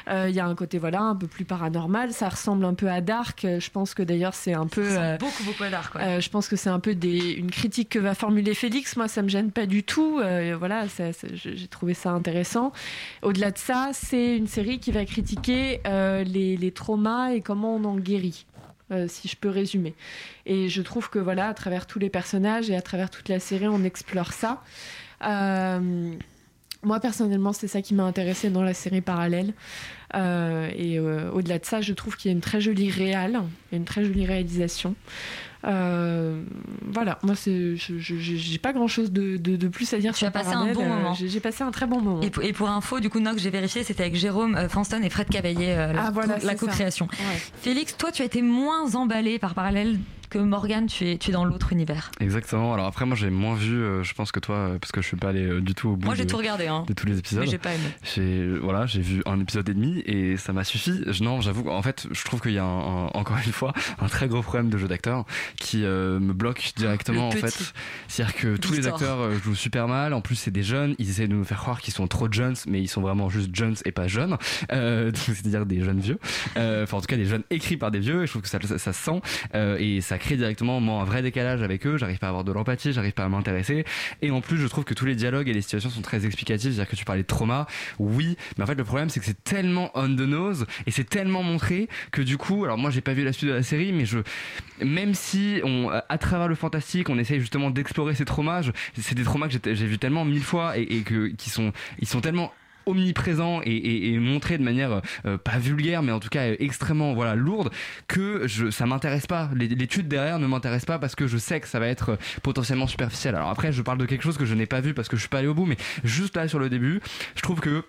Il y a un côté, voilà, un peu plus paranormal, ça ressemble un peu à Dark. Je pense que d'ailleurs, c'est un peu. Beaucoup, beaucoup à Dark. ouais. je pense que c'est un peu des, une critique que va formuler Félix. Moi, ça me gêne pas du tout. Voilà, j'ai trouvé ça intéressant. Au-delà de ça, c'est une série qui va critiquer les, les traumas et comment on en guérit. Euh, si je peux résumer. Et je trouve que voilà, à travers tous les personnages et à travers toute la série, on explore ça. Euh, moi personnellement, c'est ça qui m'a intéressé dans la série parallèle. Euh, et au-delà de ça, je trouve qu'il y a une très jolie a une très jolie réalisation. Euh, voilà, moi c'est, j'ai pas grand-chose de, de- de plus à dire Tu sur as passé un bon Euh, moment. J'ai, passé un très bon moment. Et pour, et pour info, du coup, Nox, j'ai vérifié, c'était avec Jérôme euh, Fanston et Fred Cavaillé, la, Ah, voilà, la co-création. Ouais. Félix, toi, tu as été moins emballé par parallèle que Morgane, tu es, tu es dans l'autre univers. Exactement. Alors après, moi, j'ai moins vu, euh, je pense que toi, euh, parce que je suis pas allé euh, du tout au bout Moi, j'ai tout regardé, hein. de tous les épisodes. Mais j'ai pas aimé. J'ai voilà, j'ai vu un épisode et demi et ça m'a suffi. Je- Non, j'avoue, en fait, je trouve qu'il y a un- un- encore une fois un très gros problème de jeu d'acteur qui me bloque directement en fait. C'est-à-dire que tous les acteurs jouent super mal. En plus, c'est des jeunes. Ils essaient de nous faire croire qu'ils sont trop jeunes, mais ils sont vraiment juste jeunes et pas jeunes. C'est-à-dire des jeunes vieux. Enfin, en tout cas, des jeunes écrits par des vieux. Et je trouve que ça, ça, ça se sent et ça crée directement moi un vrai décalage avec eux. J'arrive pas à avoir de l'empathie, j'arrive pas à m'intéresser. Et en plus, je trouve que tous les dialogues et les situations sont très explicatifs. C'est-à-dire que tu parlais de trauma, oui, mais en fait, le problème, c'est que c'est tellement on the nose et c'est tellement montré que du coup, alors moi, j'ai pas vu la suite de la série, mais je, même si on, à travers le fantastique, on essaye justement d'explorer ces traumas, c'est des traumas que j'ai j'ai vu tellement mille fois et, et que qui sont, ils sont tellement omniprésents et, montrés de manière euh, pas vulgaire mais en tout cas euh, extrêmement voilà lourde que je ça m'intéresse pas. L'étude derrière ne m'intéresse pas parce que je sais que ça va être euh, potentiellement superficiel. Alors après je parle de quelque chose que je n'ai pas vu parce que je suis pas allé au bout mais juste là sur le début je trouve que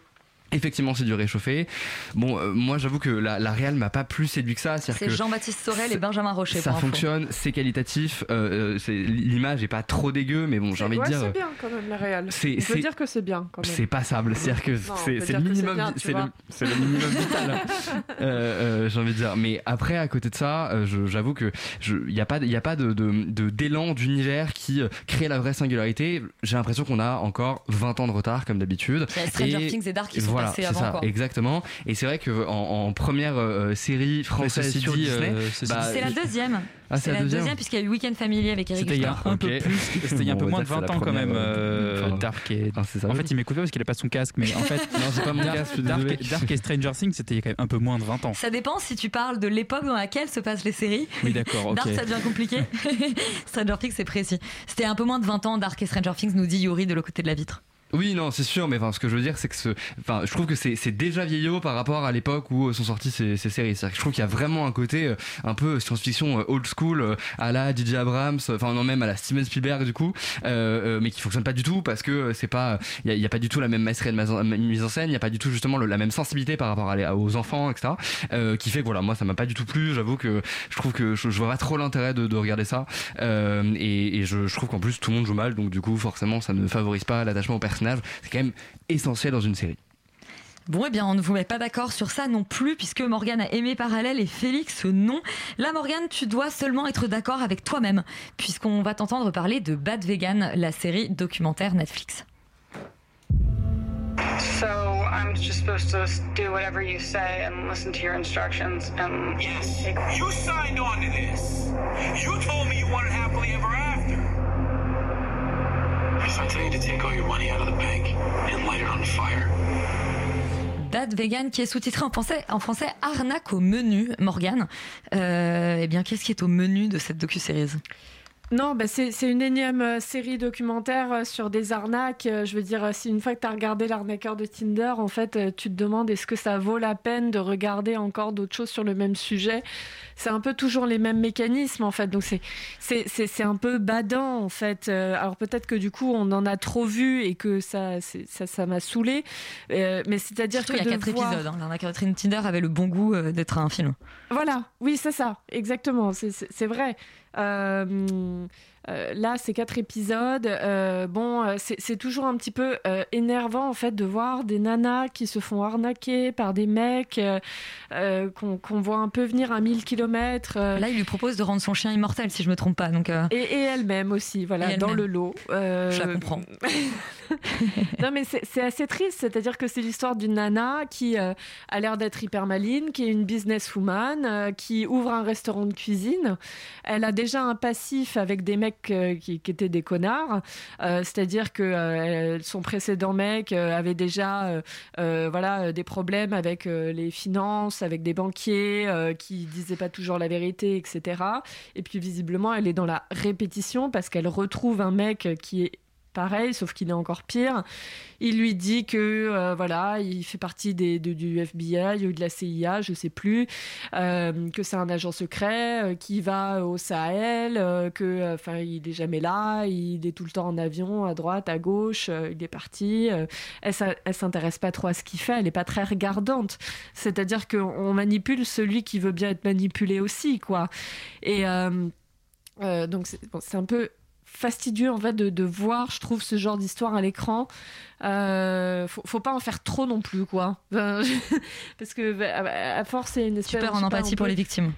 Effectivement, c'est du réchauffé. Bon, euh, moi, j'avoue que la, la réal m'a pas plus séduit que ça. C'est Jean-Baptiste Sorel et Benjamin Rocher. ça fonctionne, c'est qualitatif. euh, euh, L'image est pas trop dégueu, mais bon, j'ai envie ouais, de dire. c'est bien quand même la réal. c'est- On peut c'est- dire que c'est bien. C'est passable, c'est-à-dire que c'est le minimum, c'est le, le minimum vital. Euh, euh, J'ai envie de dire. Mais après, à côté de ça, euh, j'avoue que il n'y a pas, il a pas de de- de- d'élan d'univers qui euh, crée la vraie singularité. J'ai l'impression qu'on a encore 20 ans de retard comme d'habitude. Stranger Things et Dark qui sont voilà, c'est avant, ça, quoi. Exactement. Et c'est vrai que en, en première euh, série française sur dit, Disney, euh, bah, C'est la deuxième. Ah, c'est la deuxième puisqu'il y a eu Weekend Familier avec Eric C'était il y a Victor. un peu plus, c'était il y a un peu Bon, moins de dire que 20 c'est ans quand même, euh, enfin, Dark et... Ah, c'est ça. En fait, il m'écoute pas parce qu'il a pas son casque, mais en fait... Non, j'ai pas mon Dark, casque, Dark, et Stranger Things, c'était il y a quand même un peu moins de 20 ans. Ça dépend si tu parles de l'époque dans laquelle se passent les séries. Oui, d'accord. Dark, ça devient compliqué. Stranger Things, c'est précis. C'était un peu moins de 20 ans, Dark et Stranger Things, nous dit Yuri de l'autre côté de la vitre. Oui, non, c'est sûr, mais enfin, ce que je veux dire, c'est que ce, je trouve que c'est déjà vieillot par rapport à l'époque où sont sorties ces, ces séries. Que je trouve qu'il y a vraiment un côté euh, un peu science-fiction euh, old school euh, à la DJ Abrams, enfin non même à la Steven Spielberg du coup, euh, mais qui fonctionne pas du tout parce que c'est pas, il y y a pas du tout la même maestrie de mise en scène, il y a pas du tout justement la même sensibilité par rapport à aux enfants, etc. euh, qui fait que voilà, moi ça m'a pas du tout plu. J'avoue que je trouve que je, je vois pas trop l'intérêt de, de regarder ça, euh, et, et je, je trouve qu'en plus tout le monde joue mal, donc du coup forcément ça ne favorise pas l'attachement au personnage. C'est quand même essentiel dans une série. Bon, eh bien, on ne vous met pas d'accord sur ça non plus, puisque Morgane a aimé Parallèle et Félix non. Là, Morgane, tu dois seulement être d'accord avec toi-même, puisqu'on va t'entendre parler de Bad Vegan, la série documentaire Netflix. So I'm just supposed to do whatever you say and listen to your instructions and Yes, you signed on to this. Bad Vegan, qui est sous-titré en français, en français Arnaque au menu, Morgane. Euh, eh bien, qu'est-ce qui est au menu de cette docu-série? Non, bah c'est une énième euh, série documentaire euh, sur des arnaques. Je veux dire, si une fois que tu as regardé l'arnaqueur de Tinder, en fait, tu te demandes est-ce que ça vaut la peine de regarder encore d'autres choses sur le même sujet? C'est un peu toujours les mêmes mécanismes, en fait. Donc c'est un peu badant, en fait. Euh, Alors peut-être que du coup, on en a trop vu et que ça ça ça m'a saoulé. Euh, mais c'est-à-dire que il y a quatre voir- épisodes. Hein. De Tinder avait le bon goût euh, d'être un film. Voilà, oui, c'est ça, exactement, c'est vrai. Euh, euh, là, c'est quatre épisodes. Euh, bon, euh, c'est toujours un petit peu euh, énervant en fait de voir des nanas qui se font arnaquer par des mecs qu'on voit un peu venir à 1000 km. Là, il lui propose de rendre son chien immortel, si je me trompe pas. Donc, Et, et elle-même aussi, voilà, dans le lot. Je la comprends. non, mais c'est assez triste, c'est-à-dire que c'est l'histoire d'une nana qui a l'air d'être hyper maline, qui est une businesswoman, qui ouvre un restaurant de cuisine. Elle a déjà un passif avec des mecs euh, qui, qui étaient des connards, euh, c'est-à-dire que euh, son précédent mec avait déjà voilà, des problèmes avec les finances, avec des banquiers qui disaient pas toujours la vérité, etc. Et puis visiblement, elle est dans la répétition parce qu'elle retrouve un mec qui est pareil, sauf qu'il est encore pire. Il lui dit que euh, voilà, il fait partie des, de- du FBI ou de la CIA, je sais plus, euh, que c'est un agent secret, euh, qui va au Sahel, euh, que enfin il est jamais là, il est tout le temps en avion, à droite, à gauche, il est parti. elle, elle s'intéresse pas trop à ce qu'il fait, elle est pas très regardante. C'est-à-dire qu'on manipule celui qui veut bien être manipulé aussi, quoi. Et donc c'est un peu fastidieux en fait de, de voir, je trouve, ce genre d'histoire à l'écran. Euh, faut, faut pas en faire trop non plus, quoi. Parce que à, à force, c'est une espèce. tu perds en empathie pour les victimes.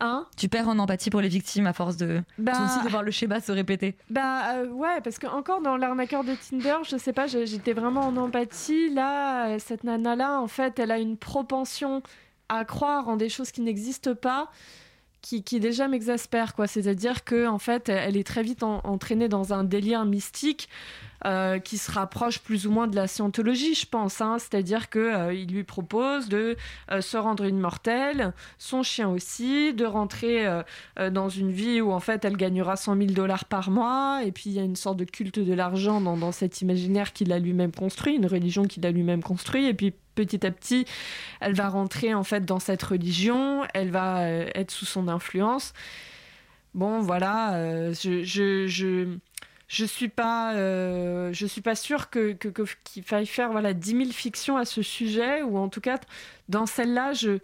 Hein? Tu perds en empathie pour les victimes à force de, Bah- aussi de voir le schéma se répéter. Bah euh, ouais, parce que encore dans l'arnaqueur de Tinder, je sais pas, j'étais vraiment en empathie. Là, euh, cette nana-là, en fait, elle a une propension à croire en des choses qui n'existent pas. Qui, qui déjà m'exaspère quoi. C'est-à-dire que en fait elle est très vite en- entraînée dans un délire mystique euh, qui se rapproche plus ou moins de la scientologie, je pense. hein. C'est-à-dire que euh, lui propose de euh, se rendre immortelle, son chien aussi, de rentrer dans une vie où en fait elle gagnera 100 000 dollars par mois, et puis il y a une sorte de culte de l'argent dans, cet imaginaire qu'il a lui-même construit, une religion qu'il a lui-même construit, et puis petit à petit, elle va rentrer en fait dans cette religion, elle va être sous son influence. Bon, voilà, je, je, je suis pas, euh, je suis pas sûre que, qu'il faille faire voilà 10 000 fictions à ce sujet, ou en tout cas dans celle-là, je,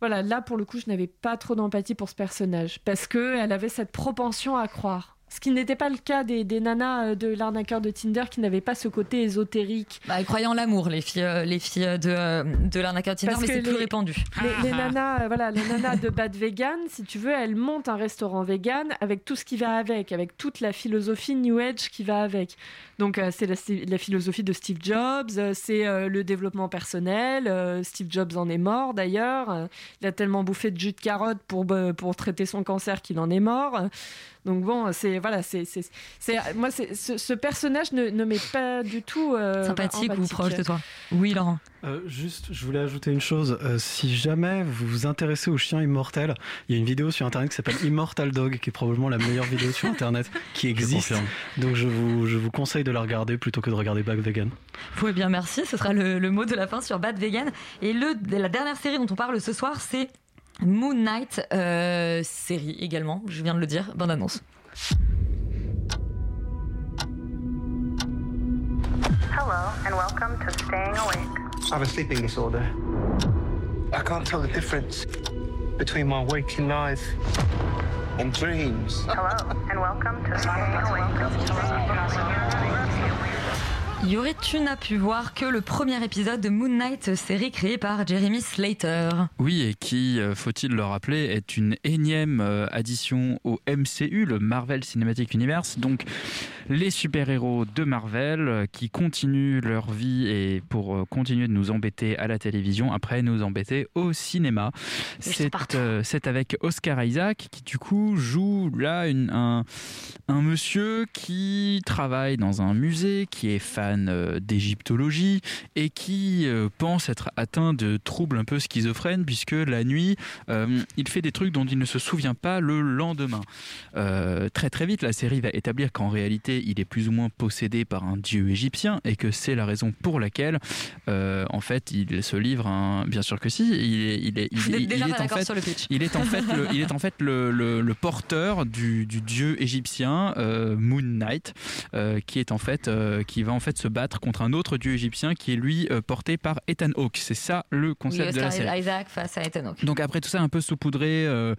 voilà, là pour le coup, je n'avais pas trop d'empathie pour ce personnage parce que elle avait cette propension à croire. Ce qui n'était pas le cas des, des nanas euh, de l'arnaqueur de Tinder qui n'avaient pas ce côté ésotérique. Bah, elles croyaient en l'amour, les filles, euh, les filles de, euh, de l'arnaqueur de Tinder, Parce mais c'est plus répandu. Les, les nanas, euh, voilà, les nanas de Bad Vegan, si tu veux, elles montent un restaurant vegan avec tout ce qui va avec, avec toute la philosophie New Age qui va avec. Donc euh, c'est la, la philosophie de Steve Jobs, euh, c'est euh, le développement personnel. euh, Steve Jobs en est mort d'ailleurs. Euh, il a tellement bouffé de jus de carotte pour euh, pour traiter son cancer qu'il en est mort. Donc bon, c'est voilà, c'est c'est c'est- moi c'est ce, ce personnage ne, ne m'est pas du tout euh, Sympathique ou proche de toi? Oui, Laurent. Euh, juste, je voulais ajouter une chose. Euh, si jamais vous vous intéressez aux chiens immortels, il y a une vidéo sur internet qui s'appelle Immortal Dog, qui est probablement la meilleure vidéo sur internet qui existe. Donc je vous, je vous conseille de la regarder plutôt que de regarder Back Vegan. Oui, bien merci. Ce sera le, le mot de la fin sur Bad Vegan. Et le, la dernière série dont on parle ce soir, c'est Moon Knight, euh, série également. Je viens de le dire. Bonne annonce. Hello, and welcome to Staying Awake. I have a sleeping disorder. I can't tell the difference between my waking life and dreams. Hello, and welcome to Awake. Yuri, tu n'as pu voir que le premier épisode de Moon Knight, série créée par Jeremy Slater. Oui, et qui, euh, faut-il le rappeler, est une énième euh, addition au MCU, le Marvel Cinematic Universe. Donc, les super-héros de Marvel euh, qui continuent leur vie et pour continuer de nous embêter à la télévision, après nous embêter au cinéma. C'est euh, avec Oscar Isaac qui, du coup, joue là une- un, un monsieur qui travaille dans un musée, qui est fan euh, d'égyptologie et qui euh, pense être atteint de troubles un peu schizophrènes puisque la nuit, euh, il fait des trucs dont il ne se souvient pas le lendemain. Euh, très très vite, la série va établir qu'en réalité, il est plus ou moins possédé par un dieu égyptien et que c'est la raison pour laquelle, euh, en fait, il se livre un... Bien sûr que si, il est, il il, il- en fait, le pitch. il est en fait le, il est en fait le, le- le porteur du, du dieu égyptien Moon Knight, qui est en fait, qui va en fait se battre contre un autre dieu égyptien qui est lui euh, porté par Ethan Hawke. C'est ça le Oui, concept de la série. Isaac face à Ethan Hawke. Donc après tout ça un peu saupoudré, euh,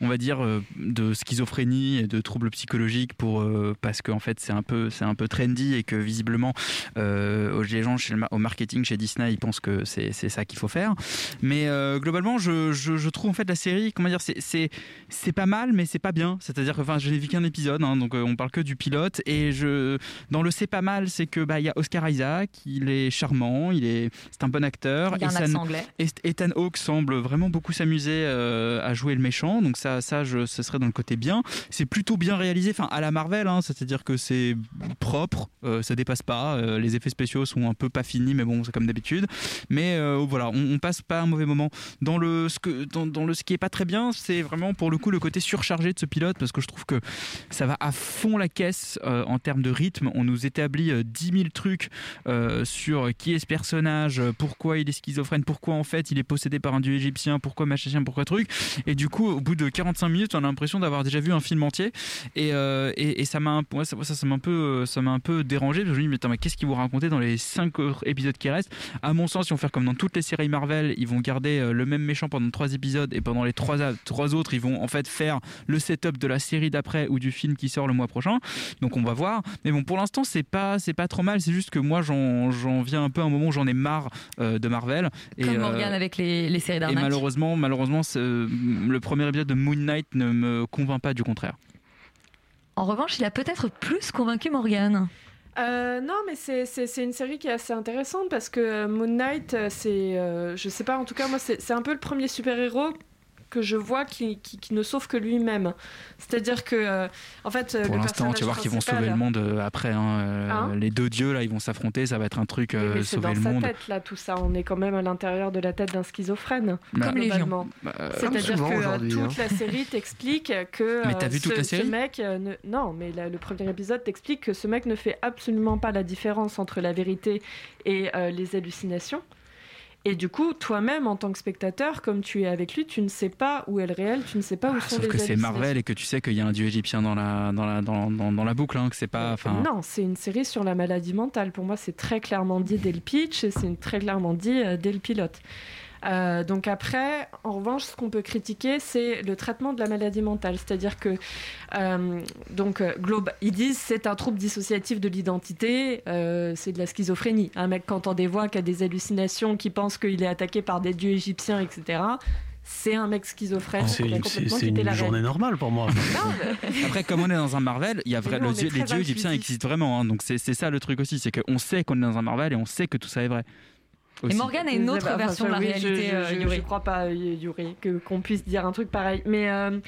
on va dire euh, de schizophrénie et de troubles psychologiques pour euh, parce qu'en fait c'est un peu c'est un peu trendy et que visiblement euh, les gens chez le ma- au marketing chez Disney ils pensent que c'est ça qu'il faut faire. Mais globalement je, je, je trouve en fait la série comment dire c'est pas mal mais c'est pas bien. C'est-à-dire que enfin je n'ai vu qu'un épisode hein, donc on parle que du pilote et je dans le c'est pas mal c'est que bah il y a Oscar Isaac il est charmant il est c'est un bon acteur Il a et un anglais. et Ethan Hawke semble vraiment beaucoup s'amuser euh, à jouer le méchant, donc ça, ça, je, ce serait dans le côté bien. C'est plutôt bien réalisé, enfin à la Marvel, hein, c'est-à-dire que c'est propre, euh, ça dépasse pas. euh, les effets spéciaux sont un peu pas finis, mais bon, c'est comme d'habitude. Mais euh, voilà, on, on passe pas un mauvais moment. Dans le ce que, dans, dans le ce qui est pas très bien, c'est vraiment pour le coup le côté surchargé de ce pilote, parce que je trouve que ça va à fond la caisse en termes de rythme. On nous établit euh, 10 000 trucs euh, sur qui est ce personnage, euh, pourquoi il est schizophrène, pourquoi en fait il est possédé par un dieu égyptien, pourquoi machin, pourquoi truc. Et du coup, au bout de 45 minutes, on a l'impression d'avoir déjà vu un film entier. Et, euh, et, ça m'a ça, ça, un peu, un peu dérangé. Parce que je me dis, mais, mais qu'est-ce qu'ils vont raconter dans les 5 épisodes qui restent? À mon sens, ils vont faire comme dans toutes les séries Marvel, ils vont garder le même méchant pendant 3 épisodes et pendant les 3, trois autres, ils vont en fait faire le setup de la série d'après ou du film qui sort le mois prochain. Donc on va voir. Mais bon, pour l'instant, c'est pas, c'est pas trop mal. C'est juste que moi, j'en, viens un peu à un moment où j'en ai marre euh, de Marvel. Et, Comme euh, Morgan avec les, les séries et d'arnaque. malheureusement, malheureusement, ce- le premier épisode de Moon Knight ne me convainc pas du contraire. En revanche, il a peut-être plus convaincu Morgan. Euh, non, mais c'est- une série qui est assez intéressante parce que euh, Moon Knight, euh, c'est. euh, je sais pas, en tout cas, moi, c'est c'est un peu le premier super-héros que je vois qui, qui- qui ne sauve que lui-même. C'est-à-dire que, euh, en fait, euh, Pour l'instant, tu vas voir qu'ils vont sauver le monde euh, après. hein, euh, Hein les deux dieux, là, ils vont s'affronter. Ça va être un truc euh, mais c'est sauver dans le sa monde. tête, là, tout ça. On est quand même à l'intérieur de la tête d'un schizophrène. Bah, Comme. Bah, C'est-à-dire souvent que toute hein. la série t'explique que. Mais t'as vu toute ce- la série mec, euh, ne- Non, mais la- le premier épisode t'explique que ce mec ne fait absolument pas la différence entre la vérité et euh, les hallucinations. Et du coup, toi-même, en tant que spectateur, comme tu es avec lui, tu ne sais pas où est le réel, tu ne sais pas où sont Sauf les que c'est. Marvel et que tu sais qu'il y a un dieu égyptien dans la, dans la, dans, dans, dans la boucle, hein, que c'est pas. Non, c'est une série sur la maladie mentale. Pour moi, c'est très clairement dit dès le pitch et c'est très clairement dit euh, dès le pilote. Euh, donc après, en revanche, ce qu'on peut critiquer, c'est le traitement de la maladie mentale. C'est-à-dire que, euh, donc, euh, globe, ils disent c'est un trouble dissociatif de l'identité, euh, c'est de la schizophrénie. Un mec qui entend des voix, qui a des hallucinations, qui pense qu'il est attaqué par des dieux égyptiens, etc. C'est un mec schizophrène. C'est une, une la journée normale pour moi. Après, comme on est dans un Marvel, il y a vrai, nous, le on est dieu- les dieux égyptiens existent vraiment. hein, donc c'est c'est ça le truc aussi, c'est qu'on sait qu'on est dans un Marvel et on sait que tout ça est vrai. Et Aussi. Morgan a une autre Enfin, version de la oui, réalité, Je, euh, je, Yuri. je crois pas, euh, Yuri, que qu'on puisse dire un truc pareil. Mais euh,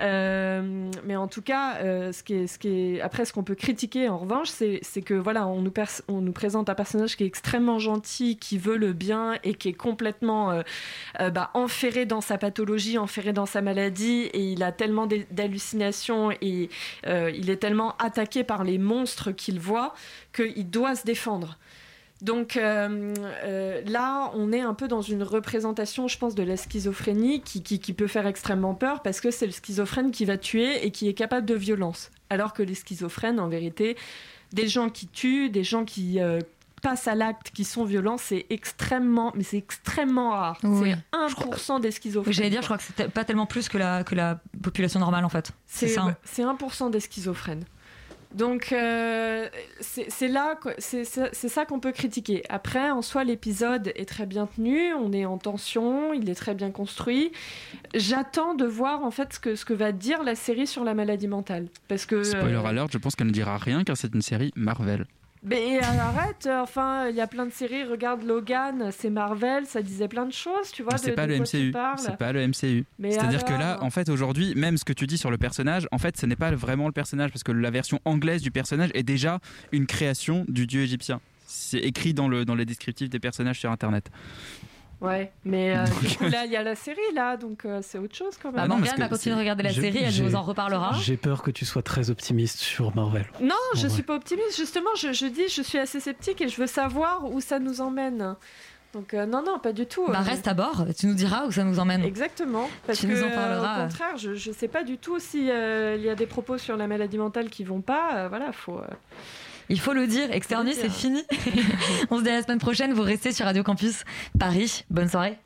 euh, mais en tout cas, euh, ce qui est, ce qui est, après, ce qu'on peut critiquer en revanche, c'est c'est que voilà, on nous pers- on nous présente un personnage qui est extrêmement gentil, qui veut le bien et qui est complètement euh, euh, bah, enferré dans sa pathologie, enferré dans sa maladie, et il a tellement d'hallucinations et euh, il est tellement attaqué par les monstres qu'il voit qu'il doit se défendre. Donc euh, euh, là, on est un peu dans une représentation, je pense, de la schizophrénie qui, qui- qui peut faire extrêmement peur parce que c'est le schizophrène qui va tuer et qui est capable de violence. Alors que les schizophrènes, en vérité, des gens qui tuent, des gens qui euh, passent à l'acte, qui sont violents, c'est extrêmement, mais c'est extrêmement rare. Oui. C'est 1% des schizophrènes. J'allais dire, je crois que c'est pas tellement plus que la, que la population normale en fait. C'est C'est ça. hein. c'est 1% des schizophrènes. Donc euh, c'est là, c'est ça qu'on peut critiquer. Après, en soi, l'épisode est très bien tenu, on est en tension, il est très bien construit. J'attends de voir en fait ce que, ce que va dire la série sur la maladie mentale. Parce que, Spoiler euh, alert, je pense qu'elle ne dira rien car c'est une série Marvel. Mais euh, arrête, euh, enfin, il y a plein de séries. Regarde Logan, c'est Marvel, ça disait plein de choses, tu vois. C'est pas le MCU. C'est pas le MCU. C'est-à-dire que là, en fait, aujourd'hui, même ce que tu dis sur le personnage, en fait, ce n'est pas vraiment le personnage parce que la version anglaise du personnage est déjà une création du dieu égyptien. C'est écrit dans, le, dans les descriptifs des personnages sur Internet. Ouais, mais euh, du coup, là, il y a la série, là, donc euh, c'est autre chose quand même. Bah, Morgane va continuer de regarder la série, elle nous en reparlera. J'ai peur que tu sois très optimiste sur Marvel. Non, je En suis vrai. pas optimiste. Justement, je, je dis, je suis assez sceptique et je veux savoir où ça nous emmène. Donc euh, non, non, pas du tout. Bah, Euh, reste à bord, tu nous diras où ça nous emmène. Exactement. Parce Tu que, nous en euh, parleras. au contraire, je, je sais pas du tout si euh, il y a des propos sur la maladie mentale qui vont pas. euh, voilà, faut. Il faut le dire, Externus, Faut c'est fini. On se dit à la semaine prochaine, vous restez sur Radio Campus Paris. Bonne soirée.